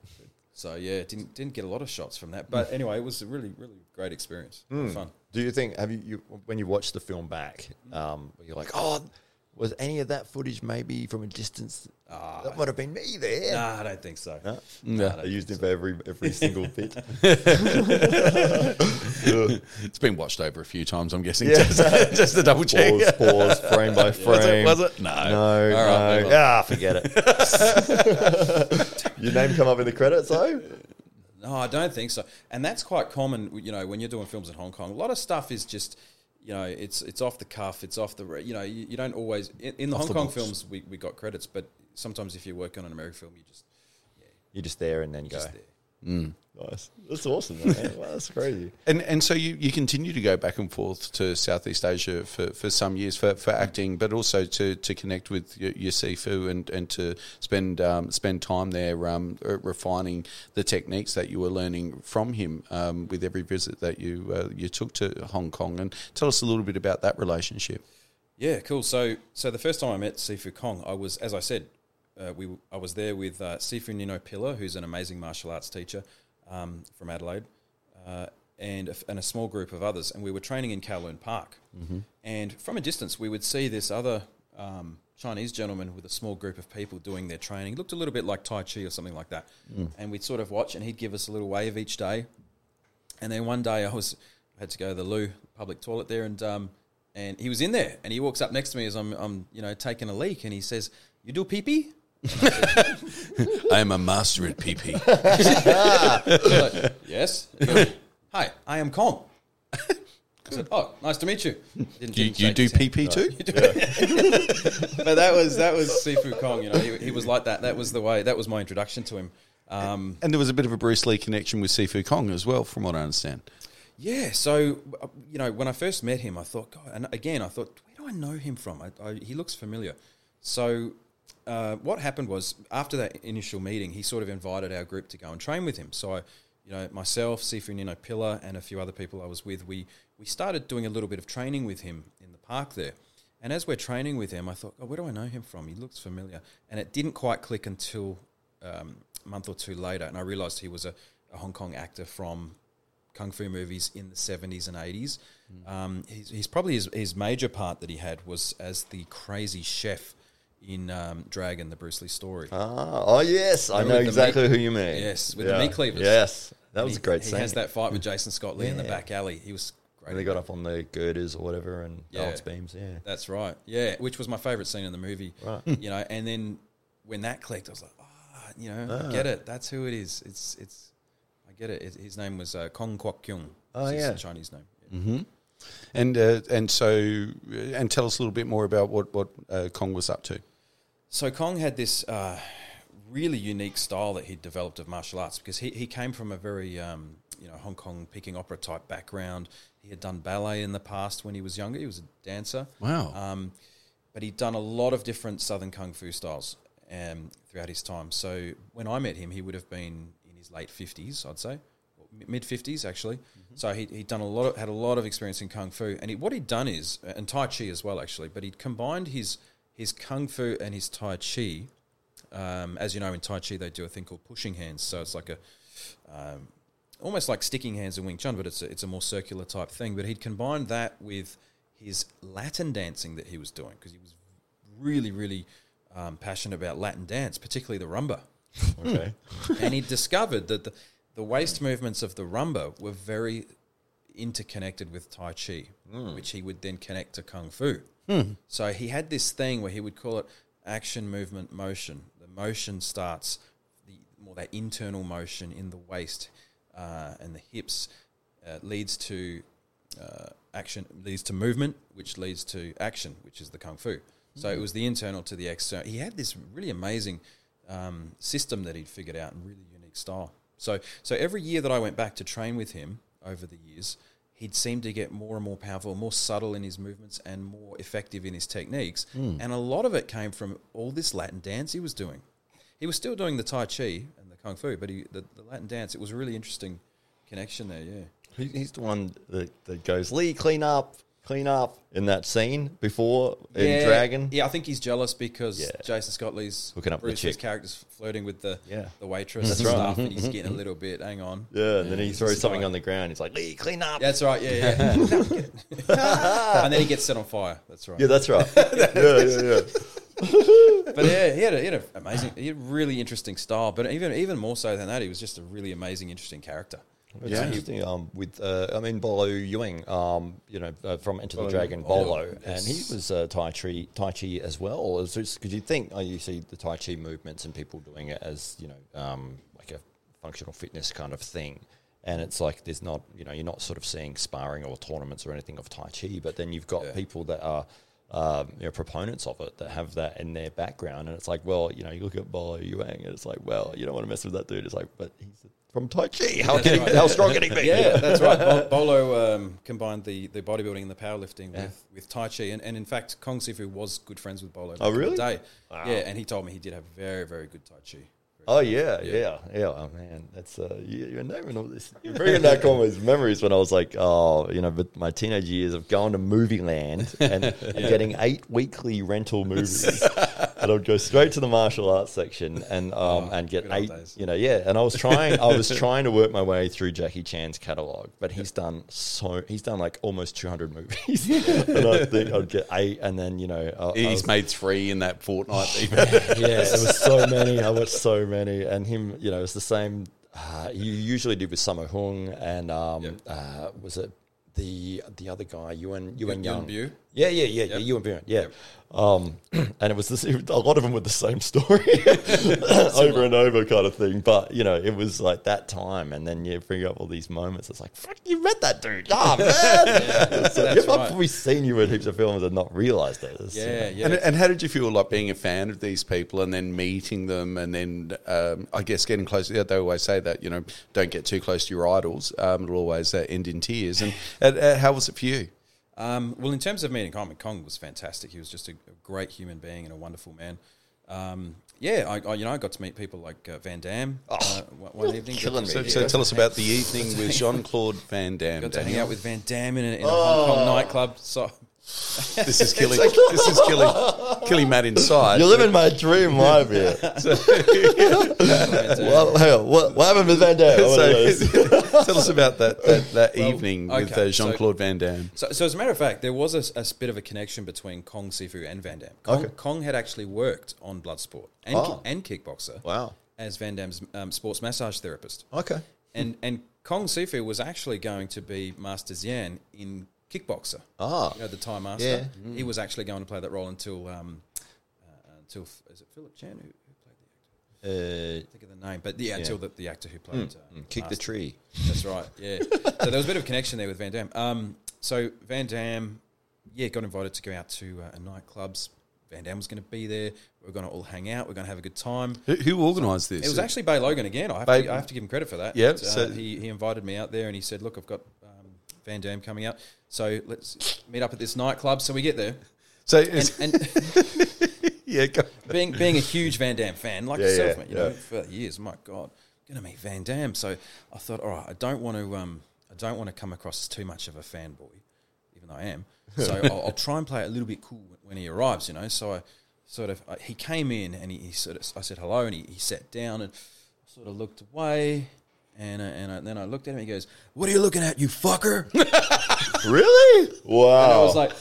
So yeah, didn't didn't get a lot of shots from that. But anyway, it was a really really great experience. Mm. Fun. Do you think have you, you when you watch the film back, um, you're like, oh, was any of that footage maybe from a distance? that might have been me there. Nah, I don't think so. No? No. I used him for every every single bit. It's been watched over a few times, I'm guessing, Yeah. just, just to double check. Pause, pause, frame by frame. Was it? No. No, All right, no. move. Ah, forget it. Your name come up in the credits though. No, I don't think so. And that's quite common, you know, when you're doing films in Hong Kong. A lot of stuff is just, you know, it's it's off the cuff, it's off the, you know, you, you don't always in, in the Hong the Kong books. films we, we got credits, but sometimes if you work on an American film, you just You're just there and then you go. just there. Nice. That's awesome. Man. Wow, that's crazy. And and so you, you continue to go back and forth to Southeast Asia for, for some years for, for acting, but also to, to connect with your, your Sifu and, and to spend um, spend time there um, refining the techniques that you were learning from him um, with every visit that you uh, you took to Hong Kong. And tell us a little bit about that relationship. Yeah, cool. So, so the first time I met Sifu Kong, I was, as I said, uh, we I was there with uh, Sifu Nino Pilla, who's an amazing martial arts teacher um, from Adelaide, uh, and a, and a small group of others, and we were training in Kowloon Park. And from a distance, we would see this other um, Chinese gentleman with a small group of people doing their training. Looked a little bit like Tai Chi or something like that. And we'd sort of watch, and he'd give us a little wave each day. And then one day I was I had to go to the loo, public toilet there, and um, and he was in there, and he walks up next to me as I'm, I'm you know taking a leak, and he says, "You do pee pee?" I am a master at PP. like, yes. He goes, Hi, I am Kong. I said, "Oh, nice to meet you." Didn't- you didn't you shake do his hand. PP too? but that was that was Sifu Kong. You know, he, he was like that. That was the way. That was my introduction to him. Um, And there was a bit of a Bruce Lee connection with Sifu Kong as well, from what I understand. Yeah, so uh, you know, when I first met him, I thought, God, and again, I thought, where do I know him from? I, I, he looks familiar. So, uh, what happened was after that initial meeting, he sort of invited our group to go and train with him. So, I, you know, myself, Sifu Nino Pilla, and a few other people I was with, we we started doing a little bit of training with him in the park there. And as we're training with him, I thought, oh, where do I know him from? He looks familiar. And it didn't quite click until um, a month or two later, and I realised he was a, a Hong Kong actor from kung fu movies in the 70s and 80s. Um, he's, he's probably his, his major part that he had was as the crazy chef in um, Dragon, the Bruce Lee story. Ah, oh yes, I know exactly meat- who you mean. Yes, with the meat cleavers. Yes, that was he, a great scene. He scene. has that fight with Jason Scott Lee in the back alley. He was great. And they got up on the girders or whatever and Yeah. balance beams. Yeah. That's right. Yeah, which was my favorite scene in the movie. Right. You know, and then when that clicked, I was like, ah, you know, I get it. That's who it is. It's it's. I get it. His- His name was uh, Kong Kwok Kyung. Oh, It's his yeah. Chinese name. Hmm. And uh, and so and tell us a little bit more about what what uh, Kong was up to. So Kong had this uh, really unique style that he'd developed of martial arts because he, he came from a very um, you know Hong Kong Peking opera type background. He had done ballet in the past when he was younger. He was a dancer. Wow. Um, but he'd done a lot of different Southern Kung Fu styles um, throughout his time. So when I met him, he would have been in his late fifties, I'd say, mid fifties actually. So he he'd done a lot, of, had a lot of experience in Kung Fu, and he, what he'd done is, and Tai Chi as well actually. But he'd combined his his Kung Fu and his Tai Chi. Um, as you know, in Tai Chi they do a thing called pushing hands. So it's like a um, almost like sticking hands in Wing Chun, but it's a, it's a more circular type thing. But he'd combined that with his Latin dancing that he was doing because he was really, really um, passionate about Latin dance, particularly the rumba. Okay. and he discovered that the, the waist movements of the rumba were very interconnected with Tai Chi, which he would then connect to Kung Fu. So he had this thing where he would call it action, movement, motion. The motion starts the more that internal motion in the waist uh, and the hips uh, leads to uh, action, leads to movement, which leads to action, which is the kung fu. So it was the internal to the external. He had this really amazing um, system that he'd figured out and really unique style. So so every year that I went back to train with him over the years, he'd seem to get more and more powerful, more subtle in his movements, and more effective in his techniques. Hmm. And a lot of it came from all this Latin dance he was doing. He was still doing the Tai Chi and the Kung Fu, but he, the, the Latin dance, it was a really interesting connection there, yeah. He's the one that, that goes, Lee, clean up. Clean up in that scene before in yeah, Dragon. Yeah, I think he's jealous because Yeah. Jason Scott Lee's Hooking up with the Bruce's chick. character's flirting with the Yeah. the waitress That's and right. stuff, and he's getting a little bit. Hang on. Yeah, and then he throws something guy. on the ground. He's like, Lee, clean up. That's right. Yeah, yeah. and then he gets set on fire. That's right. Yeah, that's right. yeah, yeah, yeah. But yeah, he had, a, he had an amazing, he had a really interesting style. But even even more so than that, he was just a really amazing, interesting character. It's Yeah. interesting. Um, with uh, I mean Bolo Yeung, um, you know, uh, from Enter the Bolo Dragon, Yeung. Bolo, Oh, and he was uh, Tai Chi, Tai Chi as well. Because you think, oh, you see the Tai Chi movements and people doing it as you know, um, like a functional fitness kind of thing. And it's like there's not, you know, you're not sort of seeing sparring or tournaments or anything of Tai Chi, but then you've got Yeah. people that are um, you know, proponents of it that have that in their background, and it's like, well, you know, you look at Bolo Yeung, and it's like, well, you don't want to mess with that dude. It's like, but he's from Tai Chi. How can he, how strong can he be? Yeah, that's right. Bol- Bolo um, combined the, the bodybuilding and the powerlifting Yeah. with, with Tai Chi. And, and in fact, Kong Sifu was good friends with Bolo. Oh, back in the really? day. Wow. Yeah, and he told me he did have very, very good Tai Chi. Oh yeah, yeah, yeah. Oh man, that's uh, you, you're naming all this. You're bringing back all these memories when I was like, oh, you know, but my teenage years of going to movie land and getting eight weekly rental movies, and I'd go straight to the martial arts section and um and get eight, you know, yeah. And I was trying, I was trying to work my way through Jackie Chan's catalog, but he's done so, he's done like almost 200 movies, and I think I'd get eight, and then you know, I, I He's was- made three in that fortnight. even. yeah, it was so many. I watched so many, and him, you know, it's the same. Uh, you usually do with Sammo Hung, and um, Yep. uh, was it the the other guy, Ewan Ewan Ewan Young? Bu? Yeah, yeah, yeah, yeah, Yep. Yuen Biao, yeah. Yep. Um, and it was this, a lot of them were the same story over and over kind of thing. But you know, it was like that time, and then you bring up all these moments. It's like, fuck, you met that dude, oh man. so, that's I've probably seen you in heaps of films and not realised it. It's, you know, Yeah, yeah. And, and how did you feel like being a fan of these people and then meeting them and then um, I guess getting close? Yeah, they always say that you know don't get too close to your idols. Um, it'll always uh, end in tears. And uh, uh, how was it for you? Um, well, in terms of meeting Kong, Kong was fantastic. He was just a, great human being and a wonderful man. Um, yeah, I, I you know I got to meet people like uh, Van Damme uh, one, one evening. killing me. So, so tell us about the evening with Jean Claude Van Damme. Got to hang out with Van Damme in a, in a Hong Kong nightclub. So This is killing. this is killing. Killing Matt inside. You're living my dream life here. Van Damme. well, hang on. What, what happened with Van Damme? I wanna know So, tell us about that that, that Well, evening with okay, uh, Jean Claude Van Damme. So, so as a matter of fact, there was a, a bit of a connection between Kong Sifu and Van Damme. Kong, Okay. Kong had actually worked on Bloodsport and, Oh. and Kickboxer Wow. as Van Damme's um, sports massage therapist. Okay. And and Kong Sifu was actually going to be Master Xian in Kickboxer. Ah. You know, the Thai master. Yeah. He was actually going to play that role until um, uh, until is it Philip Chan who, who played the actor? Uh, Think of the name, but yeah, until the, the actor who played uh, kick the tree. That's right. Yeah. so there was a bit of connection there with Van Damme. Um, so Van Damme, yeah, got invited to go out to uh, a nightclubs. Van Damme was going to be there. We are going to all hang out. We are going to have a good time. Who, who organised this? It was actually Bey Logan again. I have, Bey- to, I have to give him credit for that. Yep, Uh, so- he, he invited me out there and he said, "Look, I've got Van Damme coming out, so let's meet up at this nightclub." So we get there, so. and, and yeah, being being a huge Van Damme fan like Yeah, yourself, yeah, mate, you yeah. know, for years, my God, gonna meet Van Damme. So I thought, all right, I don't want to, um, I don't want to come across as too much of a fanboy, even though I am. So I'll, I'll try and play it a little bit cool when he arrives, you know. So I sort of, I, he came in and he, he sort of, I said hello, and he, he sat down and sort of looked away. And, uh, and I, then I looked at him. He goes, "What are you looking at, you fucker?" Really? Wow. And I was like,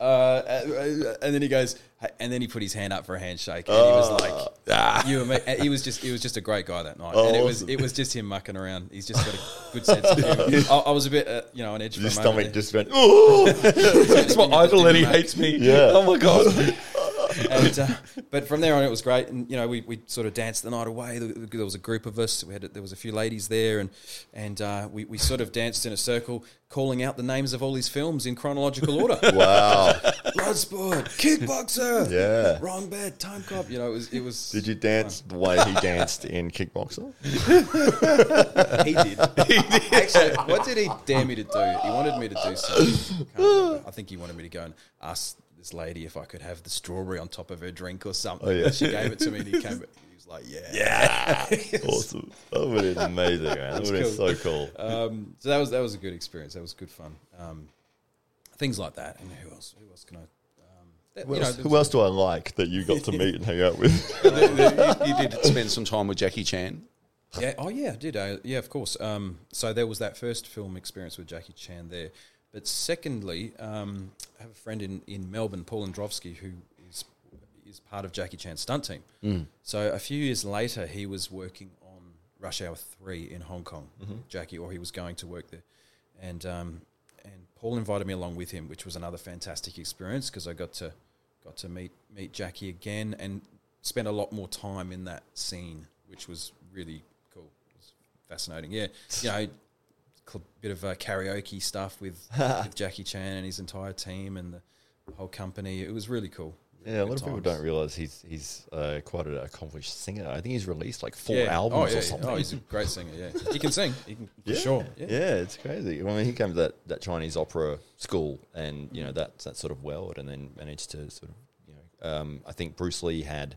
uh, uh, and then he goes, and then he put his hand up for a handshake, and he was like, Ah. "You and me." He was just, he was just a great guy that night, Oh, and it was, awesome. it was just him mucking around. He's just got a good sense of humor. I, I was a bit, uh, you know, on edge. your moment stomach just went, ooh. That's my idol, and he hates me. Yeah. Oh my god. And, uh, but from there on, it was great, and you know, we, we sort of danced the night away. There there was a group of us. We had there was a few ladies there, and and uh, we we sort of danced in a circle, calling out the names of all these films in chronological order. wow. Bloodsport, Kickboxer, Yeah. Wrong Bed, Time Cop. You know, it was it was. Did you dance the way he danced in Kickboxer? He did. he did. Actually, what did he dare me to do? He wanted me to do something. Can't. I think he wanted me to go and ask this lady if I could have the strawberry on top of her drink or something. Oh, yeah. She gave it to me, and he came. He was like, "Yeah, Yeah. awesome. That would have been amazing, man. That would have been so cool. Um, so that was that was a good experience. That was good fun. Um, things like that. And who else? Who else can I? Um, Who, you know, else, who else do I like that you got to meet and hang out with? you, you did spend some time with Jackie Chan. Yeah. Oh, yeah, I did. Uh, yeah, of course. Um, so there was that first film experience with Jackie Chan there. But secondly, um, I have a friend in, in Melbourne, Paul Andreovski, who is is part of Jackie Chan's stunt team. So a few years later, he was working on Rush Hour Three in Hong Kong, Jackie, or he was going to work there, and um, and Paul invited me along with him, which was another fantastic experience because I got to got to meet meet Jackie again and spend a lot more time in that scene, which was really cool. It was fascinating. Yeah, you know, bit of uh, karaoke stuff with, with Jackie Chan and his entire team and the whole company. It was really cool. Yeah, a lot Good of people don't realize he's he's uh, quite an accomplished singer. I think he's released like four Yeah. albums oh, yeah, or something. Oh, he's a great singer. Yeah, he can sing. He can for yeah. sure. Yeah. Yeah. it's crazy. I mean, he came to that, that Chinese opera school, and you know that that sort of world, and then managed to sort of you know. Um, I think Bruce Lee had.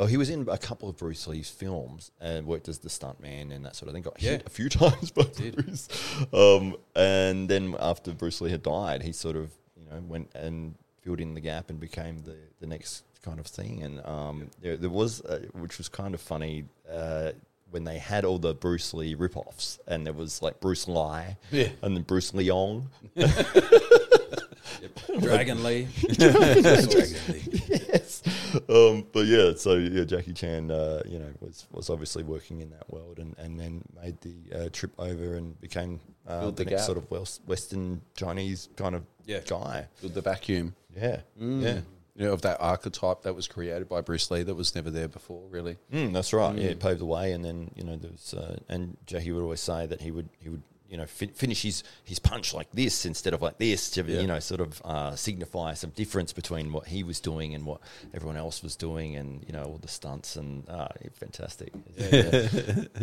Oh, he was in a couple of Bruce Lee's films and worked as the stuntman and that sort of thing. Got hit a few times by Did. Bruce. Um, and then after Bruce Lee had died, he sort of you know went and filled in the gap and became the, the next kind of thing. And um, there, there was, uh, which was kind of funny, uh, when they had all the Bruce Lee rip-offs, and there was like Bruce Lee, Yeah. and then Bruce Leong. Dragon Lee. Dragon Lee. Um, but yeah, so yeah, Jackie Chan, uh, you know, was was obviously working in that world, and, and then made the uh, trip over and became uh, the, the next sort of West, Western Chinese kind of Yeah. guy. With the vacuum. Yeah, yeah. You know, of that archetype that was created by Bruce Lee that was never there before, really. Mm, that's right. Yeah, it paved the way, and then you know there was, uh, and Jackie would always say that he would he would you know fi- finish his his punch like this instead of like this to Yeah. you know sort of uh, signify some difference between what he was doing and what everyone else was doing, and you know all the stunts and uh, fantastic.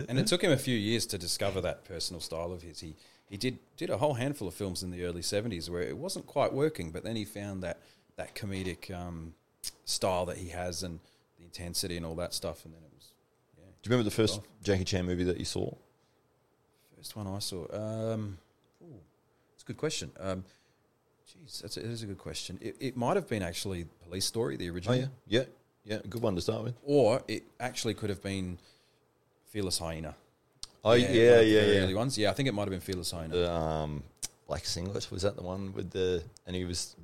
and it took him a few years to discover that personal style of his. He he did did a whole handful of films in the early seventies where it wasn't quite working, but then he found that that comedic um, style that he has and the intensity and all that stuff, and then it was yeah. Do you remember the first Jackie Chan movie that you saw? First one I saw. Um, ooh, it's a good question. Um, Jeez, that's a, it is a good question. It, it might have been actually Police Story, the Oh original, yeah, yeah, yeah. Good one to start with. or it actually could have been Fearless Hyena. Oh, yeah, yeah, yeah. very early ones. Yeah, I think it might have been Fearless Hyena. The um, black singlet was that the one with the and he was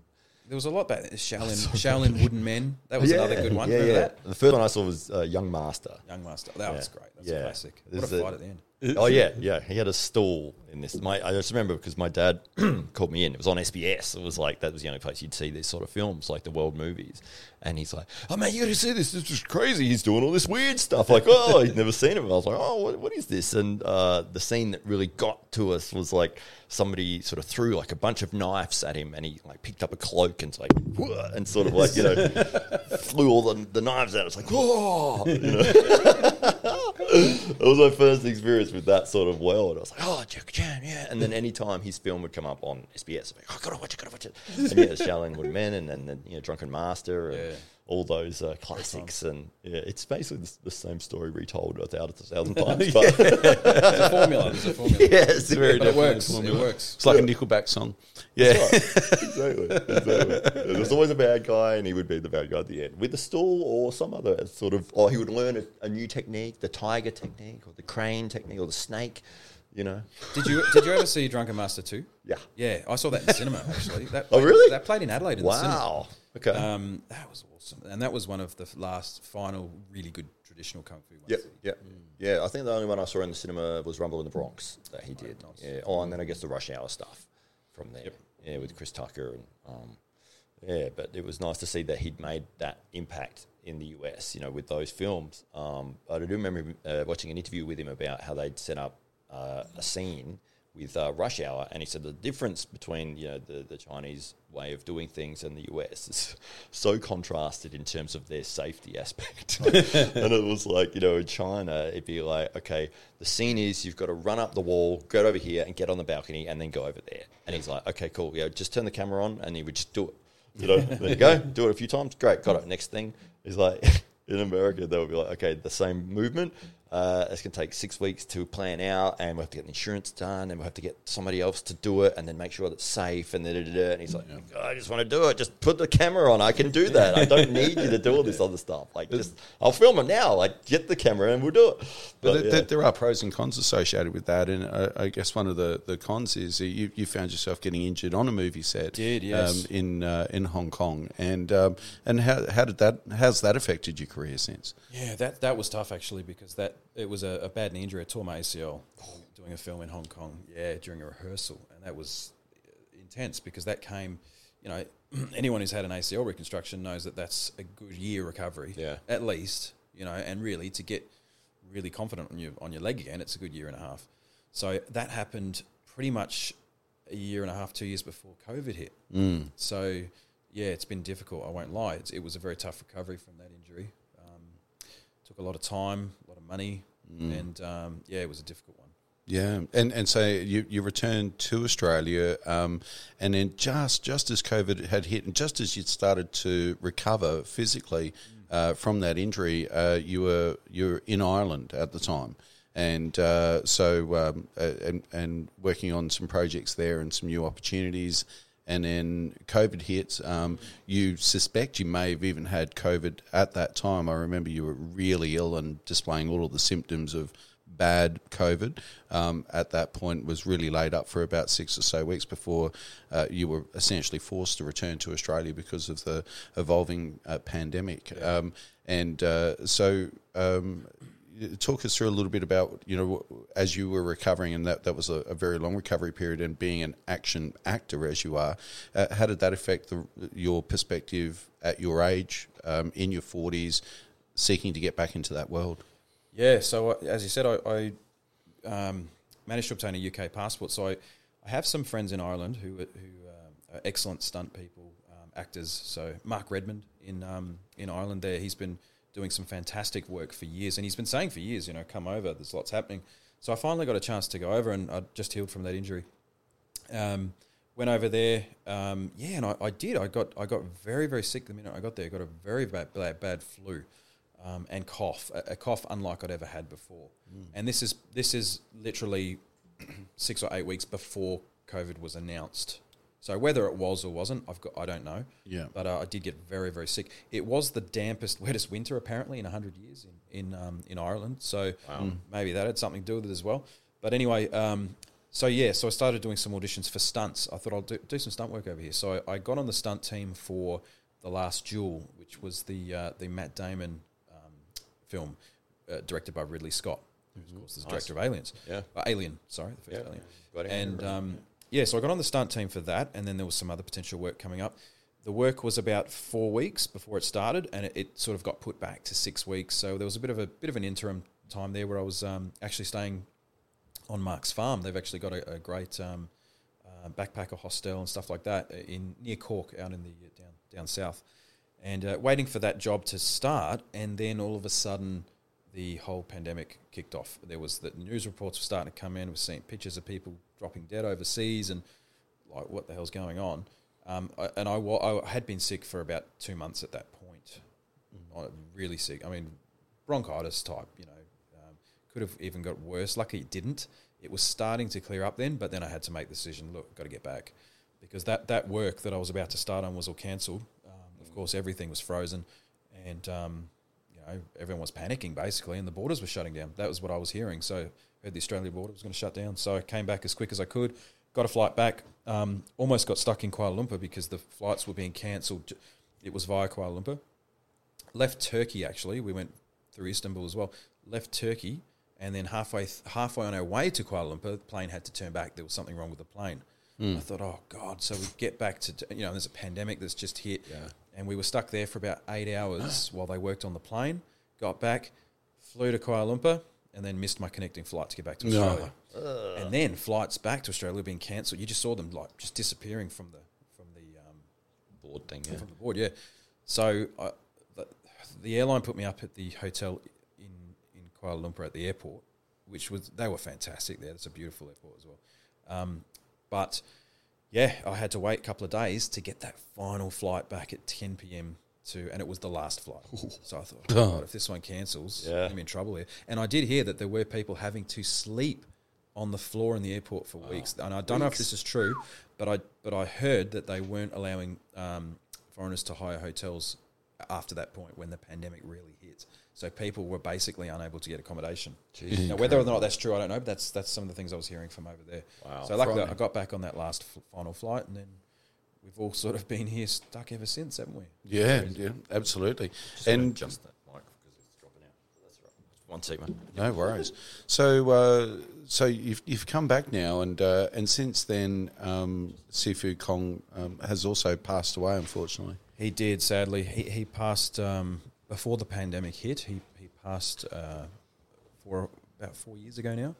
There was a lot back. Shaolin, Shaolin Wooden Men. That was another good one. Yeah, yeah. that? The first one I saw was uh, Young Master. Young Master. That was great. That's Yeah. a classic. What There's a a- fight at the end. Oh yeah, yeah. He had a stool in this. My I just remember because my dad called me in. It was on SBS. It was like that was the only place you'd see these sort of films, like the world movies. And he's like, "Oh man, you got to see this. This is crazy. He's doing all this weird stuff. Like, oh, he'd never seen it. I was like, oh, what, what is this? And uh, the scene that really got to us was like somebody sort of threw like a bunch of knives at him, and he like picked up a cloak and like, and sort of like you know, flew all the, the knives out. It's like, whoa, you know. That was my first experience with that sort of world. I was like, oh, Chan, yeah. And then anytime his film would come up on SBS, I'd be like, oh, gotta watch it, gotta watch it. And yeah, Shaolin Wood Men and, and then, you know, Drunken Master and Yeah. all those uh, classics. And yeah, it's basically the, the same story retold a thousand, a thousand times. But it's a formula. There's a formula. yes, very But it definitely works. It works. It's like a Nickelback song. Yeah. exactly, exactly. There's always a bad guy, and he would be the bad guy at the end with a stool or some other sort of. Or he would learn a, a new technique, the tiger technique, or the crane technique, or the snake. You know. Did you Did you ever see Drunken Master two? Yeah. Yeah, I saw that in the cinema actually. That Oh, played- really? That played in Adelaide in the cinema. Wow. Okay. Um, that was awesome, and that was one of the last final really good traditional kung fu ones. Yep, yep. Yeah, I think the only one I saw in the cinema was Rumble in the Bronx that he did. nice. Yeah. Oh, and then I guess the Rush Hour stuff from there. Yep. Yeah, with Chris Tucker and um, yeah, but it was nice to see that he'd made that impact in the US. You know, with those films. Um, I do remember uh, watching an interview with him about how they'd set up uh, a scene with uh, Rush Hour, and he said the difference between you know the, the Chinese way of doing things and the US is so contrasted in terms of their safety aspect. and it was like you know in China it'd be like okay the scene is you've got to run up the wall, go over here and get on the balcony and then go over there. And he's like okay cool yeah just turn the camera on and he would just do it. You know there you go do it a few times great got it next thing he's like. In America, they would be like, okay, the same movement. Uh, it's going to take six weeks to plan out, and we have to get the insurance done, and we have to get somebody else to do it, and then make sure that it's safe, and da, da, da, da. And he's like, "Oh, I just want to do it. Just put the camera on. I can do that. I don't need you to do all this other stuff. Like, just I'll film it now. Like, get the camera, and we'll do it. But But, th- yeah. there are pros and cons associated with that, and uh, I guess one of the, the cons is you, you found yourself getting injured on a movie set. Did, yes. um, in uh, in Hong Kong, and um, and how, how did that how's that affected your career since? Yeah, that that was tough actually because that it was a, a bad knee injury. I tore my ACL doing a film in Hong Kong. Yeah, during a rehearsal, and that was intense because that came. You know, anyone who's had an ACL reconstruction knows that that's a good year recovery. Yeah. at least you know, and really to get really confident on your on your leg again, it's a good year and a half. So that happened pretty much a year and a half, two years before COVID hit. Mm. So, yeah, it's been difficult. I won't lie. It's, it was a very tough recovery from that injury. Um, took a lot of time, a lot of money, and um, yeah, it was a difficult one. Yeah, and and so you you returned to Australia, um, and then just just as COVID had hit, and just as you'd started to recover physically uh, from that injury, uh, you were you were in Ireland at the time, and uh, so um, and and working on some projects there and some new opportunities. And then COVID hits. Um, you suspect you may have even had COVID at that time. I remember you were really ill and displaying all of the symptoms of bad COVID um, at that point was really laid up for about six or so weeks before uh, you were essentially forced to return to Australia because of the evolving uh, pandemic. Um, and uh, so, um, talk us through a little bit about you know as you were recovering, and that that was a, a very long recovery period, and being an action actor as you are, uh, how did that affect the, your perspective at your age, um, in your forties, seeking to get back into that world? Yeah, so uh, as you said, I, I um, managed to obtain a UK passport. So I, I have some friends in Ireland who, who um, are excellent stunt people, um, actors. So Mark Redmond in um, in Ireland, there he's been doing some fantastic work for years, and he's been saying for years, you know, come over. There's lots happening. So I finally got a chance to go over, and I just healed from that injury. Um, went over there, um, yeah, and I, I did. I got I got very very sick the minute I got there. I got a very bad bad, bad flu um, and cough, a, a cough unlike I'd ever had before. And this is this is literally six or eight weeks before COVID was announced. So whether it was or wasn't, I've got I don't know. Yeah. But uh, I did get very very sick. It was the dampest, wettest winter apparently in hundred years in in um, in Ireland. So maybe that had something to do with it as well. But anyway, um, so yeah, so I started doing some auditions for stunts. I thought I'll do, do some stunt work over here. So I, I got on the stunt team for the Last Duel, which was the uh, the Matt Damon um, film uh, directed by Ridley Scott, who of course is the director of Aliens. Yeah. Uh, Alien, sorry, the first Yeah. Alien. Got it. And um, yeah, so I got on the stunt team for that, and then there was some other potential work coming up. The work was about four weeks before it started, and it, it sort of got put back to six weeks. So there was a bit of a bit of an interim time there where I was um, actually staying on Mark's farm. They've actually got a, a great um, uh, backpacker hostel and stuff like that in near Cork, out in the uh, down down south, and uh, waiting for that job to start. And then all of a sudden, the whole pandemic kicked off. There was the news reports were starting to come in. We're seeing pictures of people dropping dead overseas, and like what the hell's going on? Um, I, and I, wa- I had been sick for about two months at that point. I- Really sick. I mean, bronchitis type. You know, um, could have even got worse. Lucky it didn't. It was starting to clear up then, but then I had to make the decision. Look, got to get back because that that work that I was about to start on was all cancelled. Um, of course, everything was frozen, and um, you know everyone was panicking basically, and the borders were shutting down. That was what I was hearing. So heard the Australian border was going to shut down. So I came back as quick as I could. Got a flight back. Um, almost got stuck in Kuala Lumpur because the flights were being cancelled. It was via Kuala Lumpur. Left Turkey actually. We went through Istanbul as well. Left Turkey, and then halfway halfway on our way to Kuala Lumpur, the plane had to turn back. There was something wrong with the plane. I thought, oh god! So we get back to you know, there's a pandemic that's just hit, Yeah. and we were stuck there for about eight hours while they worked on the plane. Got back, flew to Kuala Lumpur, and then missed my connecting flight to get back to No. Australia. And then flights back to Australia being cancelled. You just saw them like just disappearing from the from the um, board thing. Yeah. from the board. Yeah. So I, the, the airline put me up at the hotel in in Kuala Lumpur at the airport, which was they were fantastic there. It's a beautiful airport as well. Um, but yeah, I had to wait a couple of days to get that final flight back at 10 p.m. to, and it was the last flight. So I thought, Oh. God, if this one cancels, Yeah. I'm in trouble here. And I did hear that there were people having to sleep on the floor in the airport for weeks. And I don't know if this is true, but I but I heard that they weren't allowing um, foreigners to hire hotels after that point when the pandemic really hit. So people were basically unable to get accommodation. Now, whether or not that's true, I don't know. But that's that's some of the things I was hearing from over there. Wow. So luckily. I got back on that last f- final flight, and then we've all sort of been here stuck ever since, haven't we? Yeah, yeah, absolutely. Just And just that mic because it's dropping out. That's right. One second. No worries. So, uh, so you've you've come back now, and uh, and since then, um, Sifu Kong um, has also passed away, unfortunately. He did, sadly. He, he passed um, before the pandemic hit. He, he passed uh, for about four years ago now.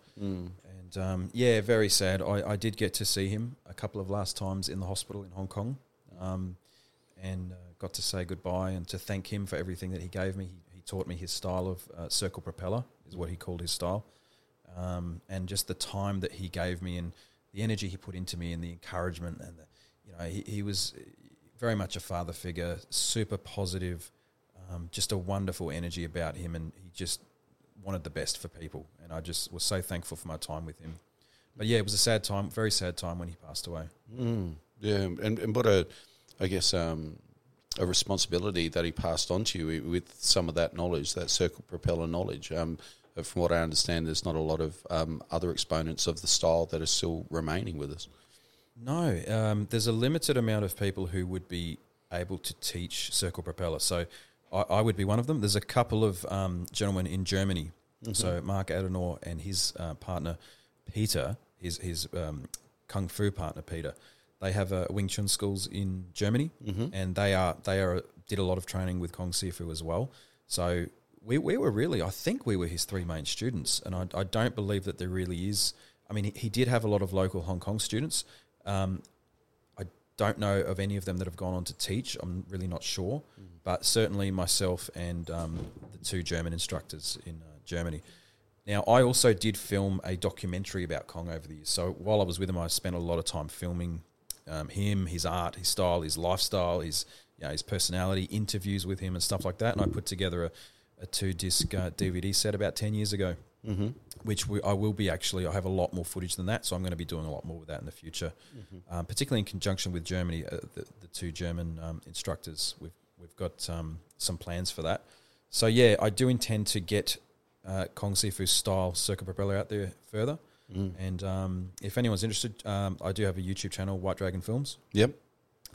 And um, yeah, very sad. I, I did get to see him a couple of last times in the hospital in Hong Kong um, and uh, got to say goodbye and to thank him for everything that he gave me. He, he taught me his style of uh, circle propeller, is what he called his style. Um, and just the time that he gave me and the energy he put into me and the encouragement and the, you know, he, he was very much a father figure, super positive, um, just a wonderful energy about him, and he just wanted the best for people. And I just was so thankful for my time with him. But yeah, it was a sad time, very sad time when he passed away. Mm, yeah, and, and what a, I guess, um, a responsibility that he passed on to you with some of that knowledge, that circle propeller knowledge. Um, from what I understand, there's not a lot of um, other exponents of the style that are still remaining with us. No, um, there's a limited amount of people who would be able to teach circle propeller. So I, I would be one of them. There's a couple of um, gentlemen in Germany. So Mark Adenor and his uh, partner Peter, his his um, kung fu partner Peter, they have uh, Wing Chun schools in Germany, and they are they are did a lot of training with Kong Sifu as well. So we we were really, I think we were his three main students, and I, I don't believe that there really is. I mean, he, he did have a lot of local Hong Kong students. Um, don't know of any of them that have gone on to teach. I'm really not sure, but certainly myself and um, the two German instructors in uh, Germany. Now, I also did film a documentary about Kong over the years. So while I was with him, I spent a lot of time filming um, him, his art, his style, his lifestyle, his you know, his personality, interviews with him, and stuff like that. And I put together a, a two disc uh, DVD set about ten years ago, mm-hmm. which we, I will be actually. I have a lot more footage than that, so I'm going to be doing a lot more with that in the future, um, particularly in conjunction with Germany. Uh, the, the two German um, instructors, we've we've got um, some plans for that. So yeah, I do intend to get uh, Kong Sifu style circle propeller out there further. And um, if anyone's interested, um, I do have a YouTube channel, Whyte Dragon Films. Yep.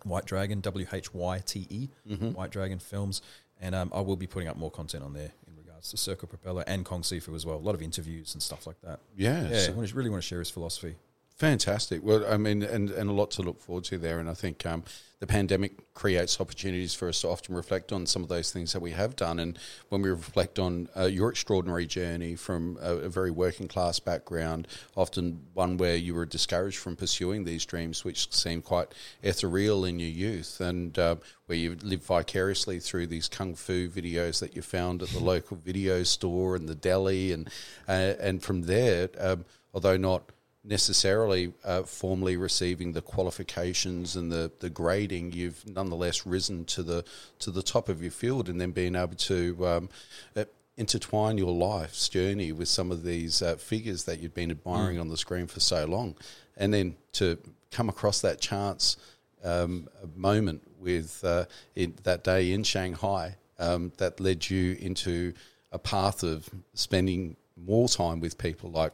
Whyte Dragon, W H Y T E, Whyte Dragon Films, and um, I will be putting up more content on there regards to Circle Propeller and Kong Sifu as well. A lot of interviews and stuff like that. Yeah. Yeah, so- I really want to share his philosophy. Fantastic. Well, I mean, and, and a lot to look forward to there. And I think um, the pandemic creates opportunities for us to often reflect on some of those things that we have done. And when we reflect on uh, your extraordinary journey from a, a very working class background, often one where you were discouraged from pursuing these dreams, which seemed quite ethereal in your youth, and uh, where you lived vicariously through these kung fu videos that you found at the local video store and the deli, and uh, and from there, um, although not necessarily uh, formally receiving the qualifications and the, the grading, you've nonetheless risen to the to the top of your field, and then being able to um, uh, intertwine your life's journey with some of these uh, figures that you've been admiring on the screen for so long, and then to come across that chance um, moment with uh, in, that day in Shanghai um, that led you into a path of spending more time with people like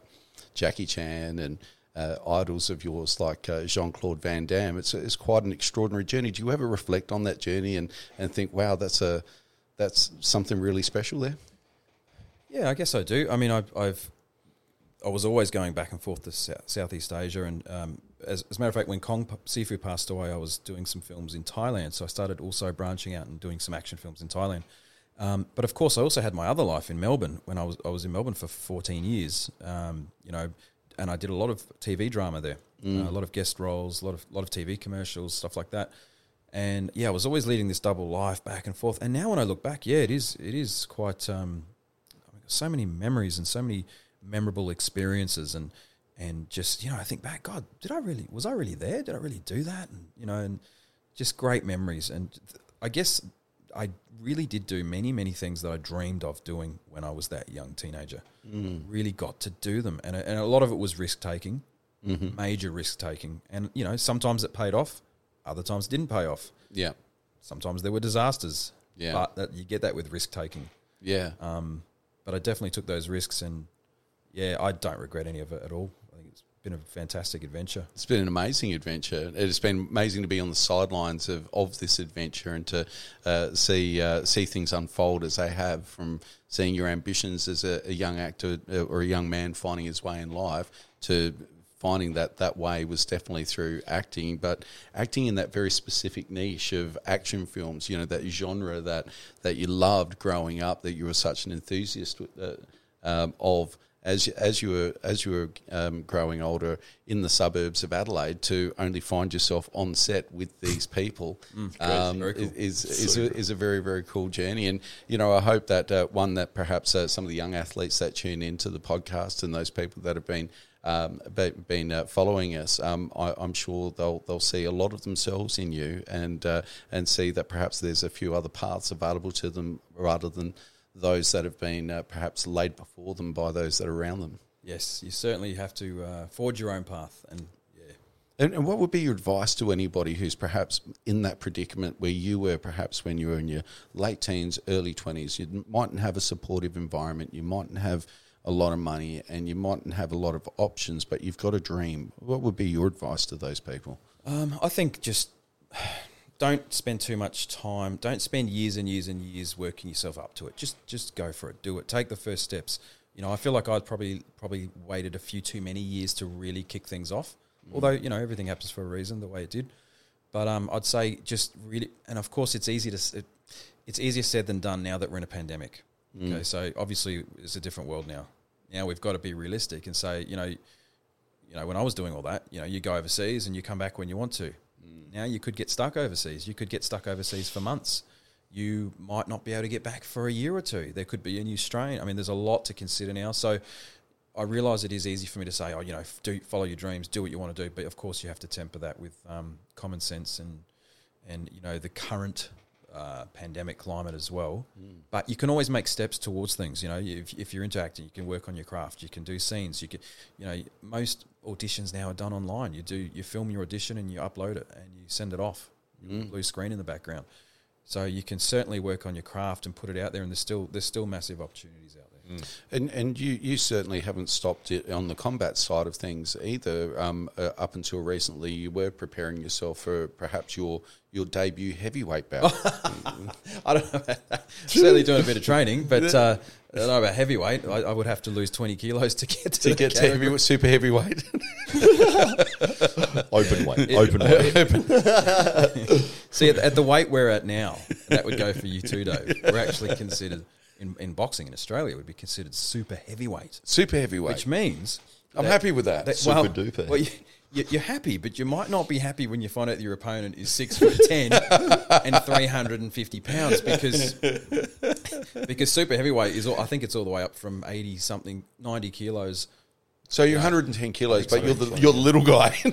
Jackie Chan and uh, idols of yours like uh, Jean Claude Van Damme. It's it's quite an extraordinary journey. Do you ever reflect on that journey and, and think, wow, that's a that's something really special there? Yeah, I guess I do. I mean, I've, I've I was always going back and forth to Sou- Southeast Asia, and um, as, as a matter of fact, when Kong Sifu passed away, I was doing some films in Thailand. So I started also branching out and doing some action films in Thailand. Um, but of course, I also had my other life in Melbourne when I was I was in Melbourne for 14 years. Um, you know, and I did a lot of TV drama there, uh, a lot of guest roles, a lot of lot of TV commercials, stuff like that. And yeah, I was always leading this double life back and forth. And now when I look back, yeah, it is it is quite um, so many memories and so many memorable experiences and and just you know I think back God did I really was I really there did I really do that and you know and just great memories and I guess I really did do many many things that I dreamed of doing when I was that young teenager. Really got to do them, and a- and a lot of it was risk taking, major risk taking, and you know sometimes it paid off, other times it didn't pay off. Yeah. Sometimes there were disasters. Yeah. but that, you get that with risk taking. Yeah. Um, but I definitely took those risks, and yeah, I don't regret any of it at all. It's been a fantastic adventure. It's been an amazing adventure. It has been amazing to be on the sidelines of, of this adventure and to uh, see uh, see things unfold as they have. From seeing your ambitions as a, a young actor uh, or a young man finding his way in life to finding that that way was definitely through acting, but acting in that very specific niche of action films. You know that genre that that you loved growing up, that you were such an enthusiast uh, um, of as as you were as you were um, growing older in the suburbs of Adelaide to only find yourself on set with these people um, cool. is is a, is a very very cool journey. And you know, I hope that uh, one that perhaps uh, some of the young athletes that tune into the podcast and those people that have been um, been uh, following us, um, I, I'm sure they'll they'll see a lot of themselves in you and uh, and see that perhaps there's a few other paths available to them rather than those that have been uh, perhaps laid before them by those that are around them. Yes, you certainly have to uh, forge your own path, and yeah, And, and what would be your advice to anybody who's perhaps in that predicament where you were perhaps when you were in your late teens, early 20s? You mightn't have a supportive environment, you mightn't have a lot of money, and you mightn't have a lot of options, but you've got a dream. What would be your advice to those people? Um, I think just don't spend too much time. Don't spend years and years and years working yourself up to it. Just just go for it. Do it. Take the first steps. You know, I feel like I'd probably probably waited a few too many years to really kick things off. Although you know everything happens for a reason, the way it did. But um, I'd say just really, and of course it's easy to it, it's easier said than done now that we're in a pandemic. Okay, so obviously it's a different world now. Now we've got to be realistic and say, you know, you know, when I was doing all that, you know, you go overseas and you come back when you want to. Now you could get stuck overseas. You could get stuck overseas for months. You might not be able to get back for a year or two. There could be a new strain. I mean, there's a lot to consider now. So I realise it is easy for me to say, oh, you know, do follow your dreams, do what you want to do. But of course, you have to temper that with um, common sense and and you know the current uh, pandemic climate as well. But you can always make steps towards things. You know, if, if you're into acting, you can work on your craft. You can do scenes. You can, you know, most auditions now are done online. You do you film your audition and you upload it and you send it off. Blue screen in the background. So you can certainly work on your craft and put it out there. And there's still there's still massive opportunities out there. And and you, you certainly haven't stopped it on the combat side of things either. Um, uh, up until recently, you were preparing yourself for perhaps your your debut heavyweight bout. I don't know. About that. Certainly doing a bit of training, but uh, I don't know about heavyweight. I, I would have to lose twenty kilos to get to, to the get to category. heavyweight, super heavyweight. Open weight. Open weight. See, at, at the weight we're at now, that would go for you too, Dave. We're actually considered in, in boxing in Australia would be considered super heavyweight, super heavyweight. which means I'm that- happy with that. that- Super well, duper. Well, you, you- you're happy, but you might not be happy when you find out your opponent is six foot ten and three hundred and fifty pounds because because super heavyweight is all, I think it's all the way up from eighty something ninety kilos. So you're 110 kilos, but you're the you're the little guy.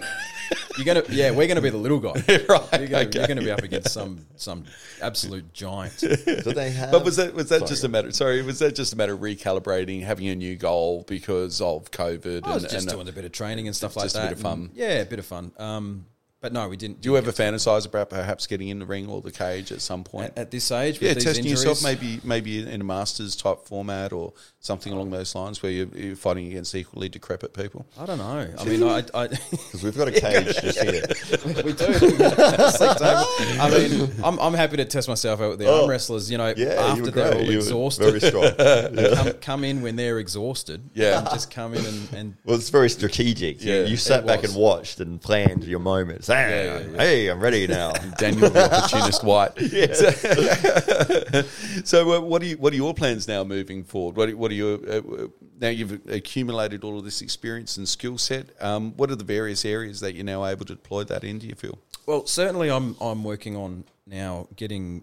You're gonna yeah, we're gonna be the little guy. right. You're gonna, okay. you're gonna be up against some some absolute giant. Do they have? But was that was that Sorry. just a matter? Sorry, was that just a matter of recalibrating, having a new goal because of COVID? I was and, just and, doing a bit of training and stuff like just a that. bit of fun. and- yeah, a bit of fun. Um, but no, we didn't. do you ever fantasize about perhaps getting in the ring or the cage at some point? at, at this age? With yeah, these testing injuries, yourself maybe maybe in a masters type format or something along those lines where you're, you're fighting against equally decrepit people. I don't know. I mean, I, I Because we've got a cage just here. we do. I mean, I'm, I'm happy to test myself out with the Oh. arm wrestlers. You know, Yeah, after they're all You exhausted, very strong. Yeah. come, come in when they're exhausted. Yeah. and just come in and, and Well, it's very strategic. You, Yeah, you sat back was. and watched and planned your moments. Hey, yeah, yeah. hey, I'm ready now. Daniel, the opportunist Whyte. So, so uh, what are you, what are your plans now moving forward? What are, what are your uh, now you've accumulated all of this experience and skill set? Um, what are the various areas that you're now able to deploy that into? Do you feel? Well, certainly, I'm I'm working on now getting.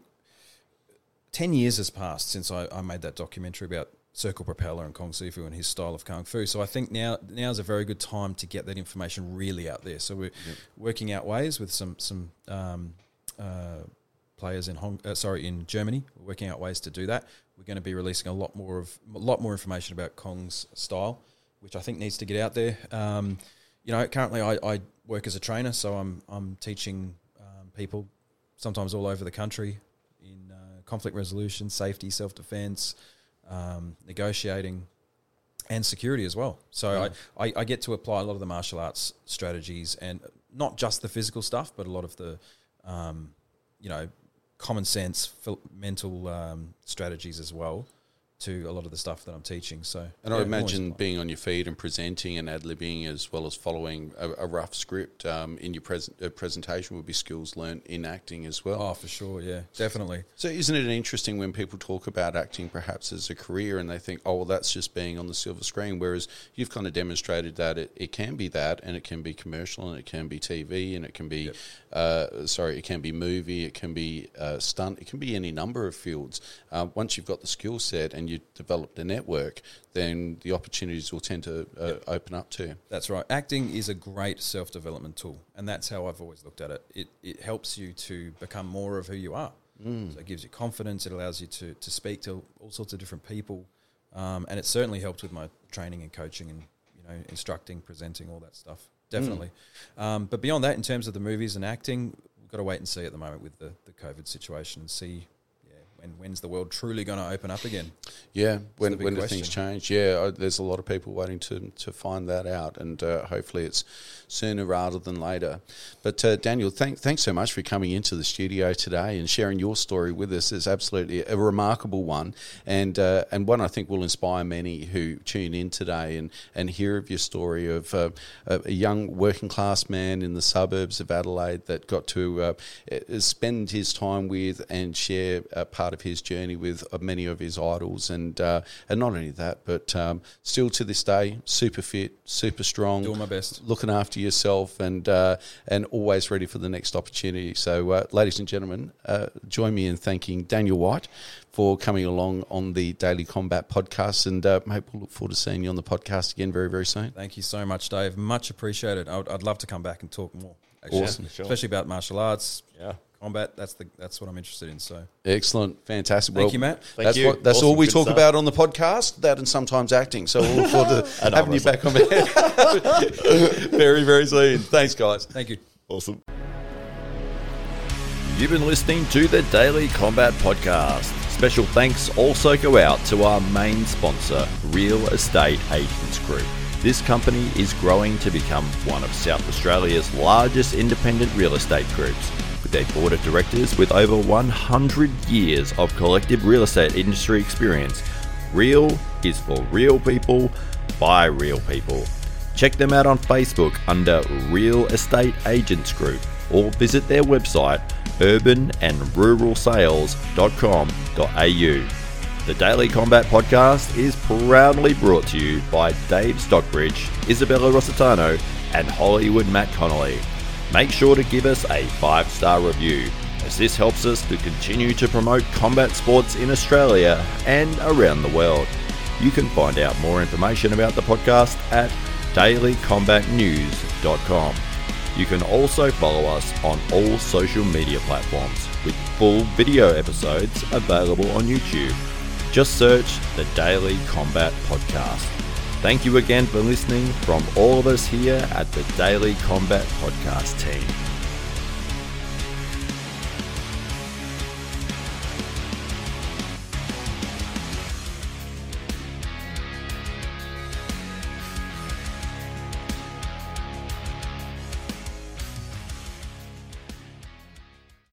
Ten years has passed since I, I made that documentary about Circle Propeller and Kong Sifu and his style of kung fu. So I think now now is a very good time to get that information really out there. So we're working out ways with some some um, uh, players in Hong, uh, sorry in Germany. We're working out ways to do that. We're going to be releasing a lot more of a lot more information about Kong's style, which I think needs to get out there. Um, you know, currently I, I, work as a trainer, so I'm I'm teaching um, people sometimes all over the country in uh, conflict resolution, safety, self defense, um, negotiating, and security as well. So Yeah. I, I, I get to apply a lot of the martial arts strategies and not just the physical stuff, but a lot of the, um, you know, common sense, mental um, strategies as well to a lot of the stuff that I'm teaching. So, And I imagine being on your feet and presenting and ad libbing as well as following a, a rough script um, in your pres- uh, presentation would be skills learned in acting as well. oh, for sure, yeah, definitely. So, isn't it interesting when people talk about acting perhaps as a career and they think, oh, well, that's just being on the silver screen? Whereas you've kind of demonstrated that it, it can be that and it can be commercial and it can be TV and it can be, Yep. uh, sorry, it can be movie, it can be uh, stunt, it can be any number of fields. Uh, once you've got the skill set and you've the network, then the opportunities will tend to uh, open up to you. That's right. Acting is a great self development tool, and that's how I've always looked at it. It it helps you to become more of who you are. So it gives you confidence. It allows you to to speak to all sorts of different people, um, and it certainly helped with my training and coaching and you know instructing, presenting, all that stuff. Definitely. Um, but beyond that, in terms of the movies and acting, we've got to wait and see at the moment with the, the COVID situation and see. When, when's the world truly going to open up again? Yeah, when, when do things change? Yeah, I- there's a lot of people waiting to, to find that out, and uh, hopefully it's sooner rather than later. But uh, Daniel, thank, thanks so much for coming into the studio today and sharing your story with us. It's absolutely a remarkable one, and uh, and one I think will inspire many who tune in today and, and hear of your story of uh, a young working class man in the suburbs of Adelaide that got to uh, spend his time with and share a part of his journey with uh, many of his idols, and uh, and not only that, but um, still to this day, super fit, super strong, Doing my best. looking after yourself, and uh, and always ready for the next opportunity. So, uh, ladies and gentlemen, uh, join me in thanking Daniel Whyte for coming along on the Daily Combat podcast, and uh, mate, we'll look forward to seeing you on the podcast again very very soon. Thank you so much, Dave. Much appreciated. I'd, I'd love to come back and talk more. Actually, Awesome. Sure. especially about martial arts, Yeah. Combat. That's the that's what I'm interested in. So Excellent, fantastic. Thank you, Matt. Thank that's you. what that's Awesome. all we Good talk stuff. about on the podcast. That and sometimes acting. So we'll look forward to And having you back on very very soon. Thanks, guys. thank you. Awesome. You've been listening to the Daily Combat Podcast. Special thanks also go out to our main sponsor, Real Estate Agents Group. This company is growing to become one of South Australia's largest independent real estate groups. With a board of directors with over 100 years of collective real estate industry experience, Real is for real people by real people. Check them out on Facebook under Real Estate Agents Group or visit their website urbanandruralsales.com.au. The Daily Combat Podcast is proudly brought to you by Dave Stockbridge, Isabella Rossitano, and Hollywood Matt Connolly. Make sure to give us a five star review, as this helps us to continue to promote combat sports in Australia and around the world. You can find out more information about the podcast at dailycombatnews.com. You can also follow us on all social media platforms with full video episodes available on YouTube. Just search the Daily Combat Podcast. Thank you again for listening from all of us here at the Daily Combat Podcast team.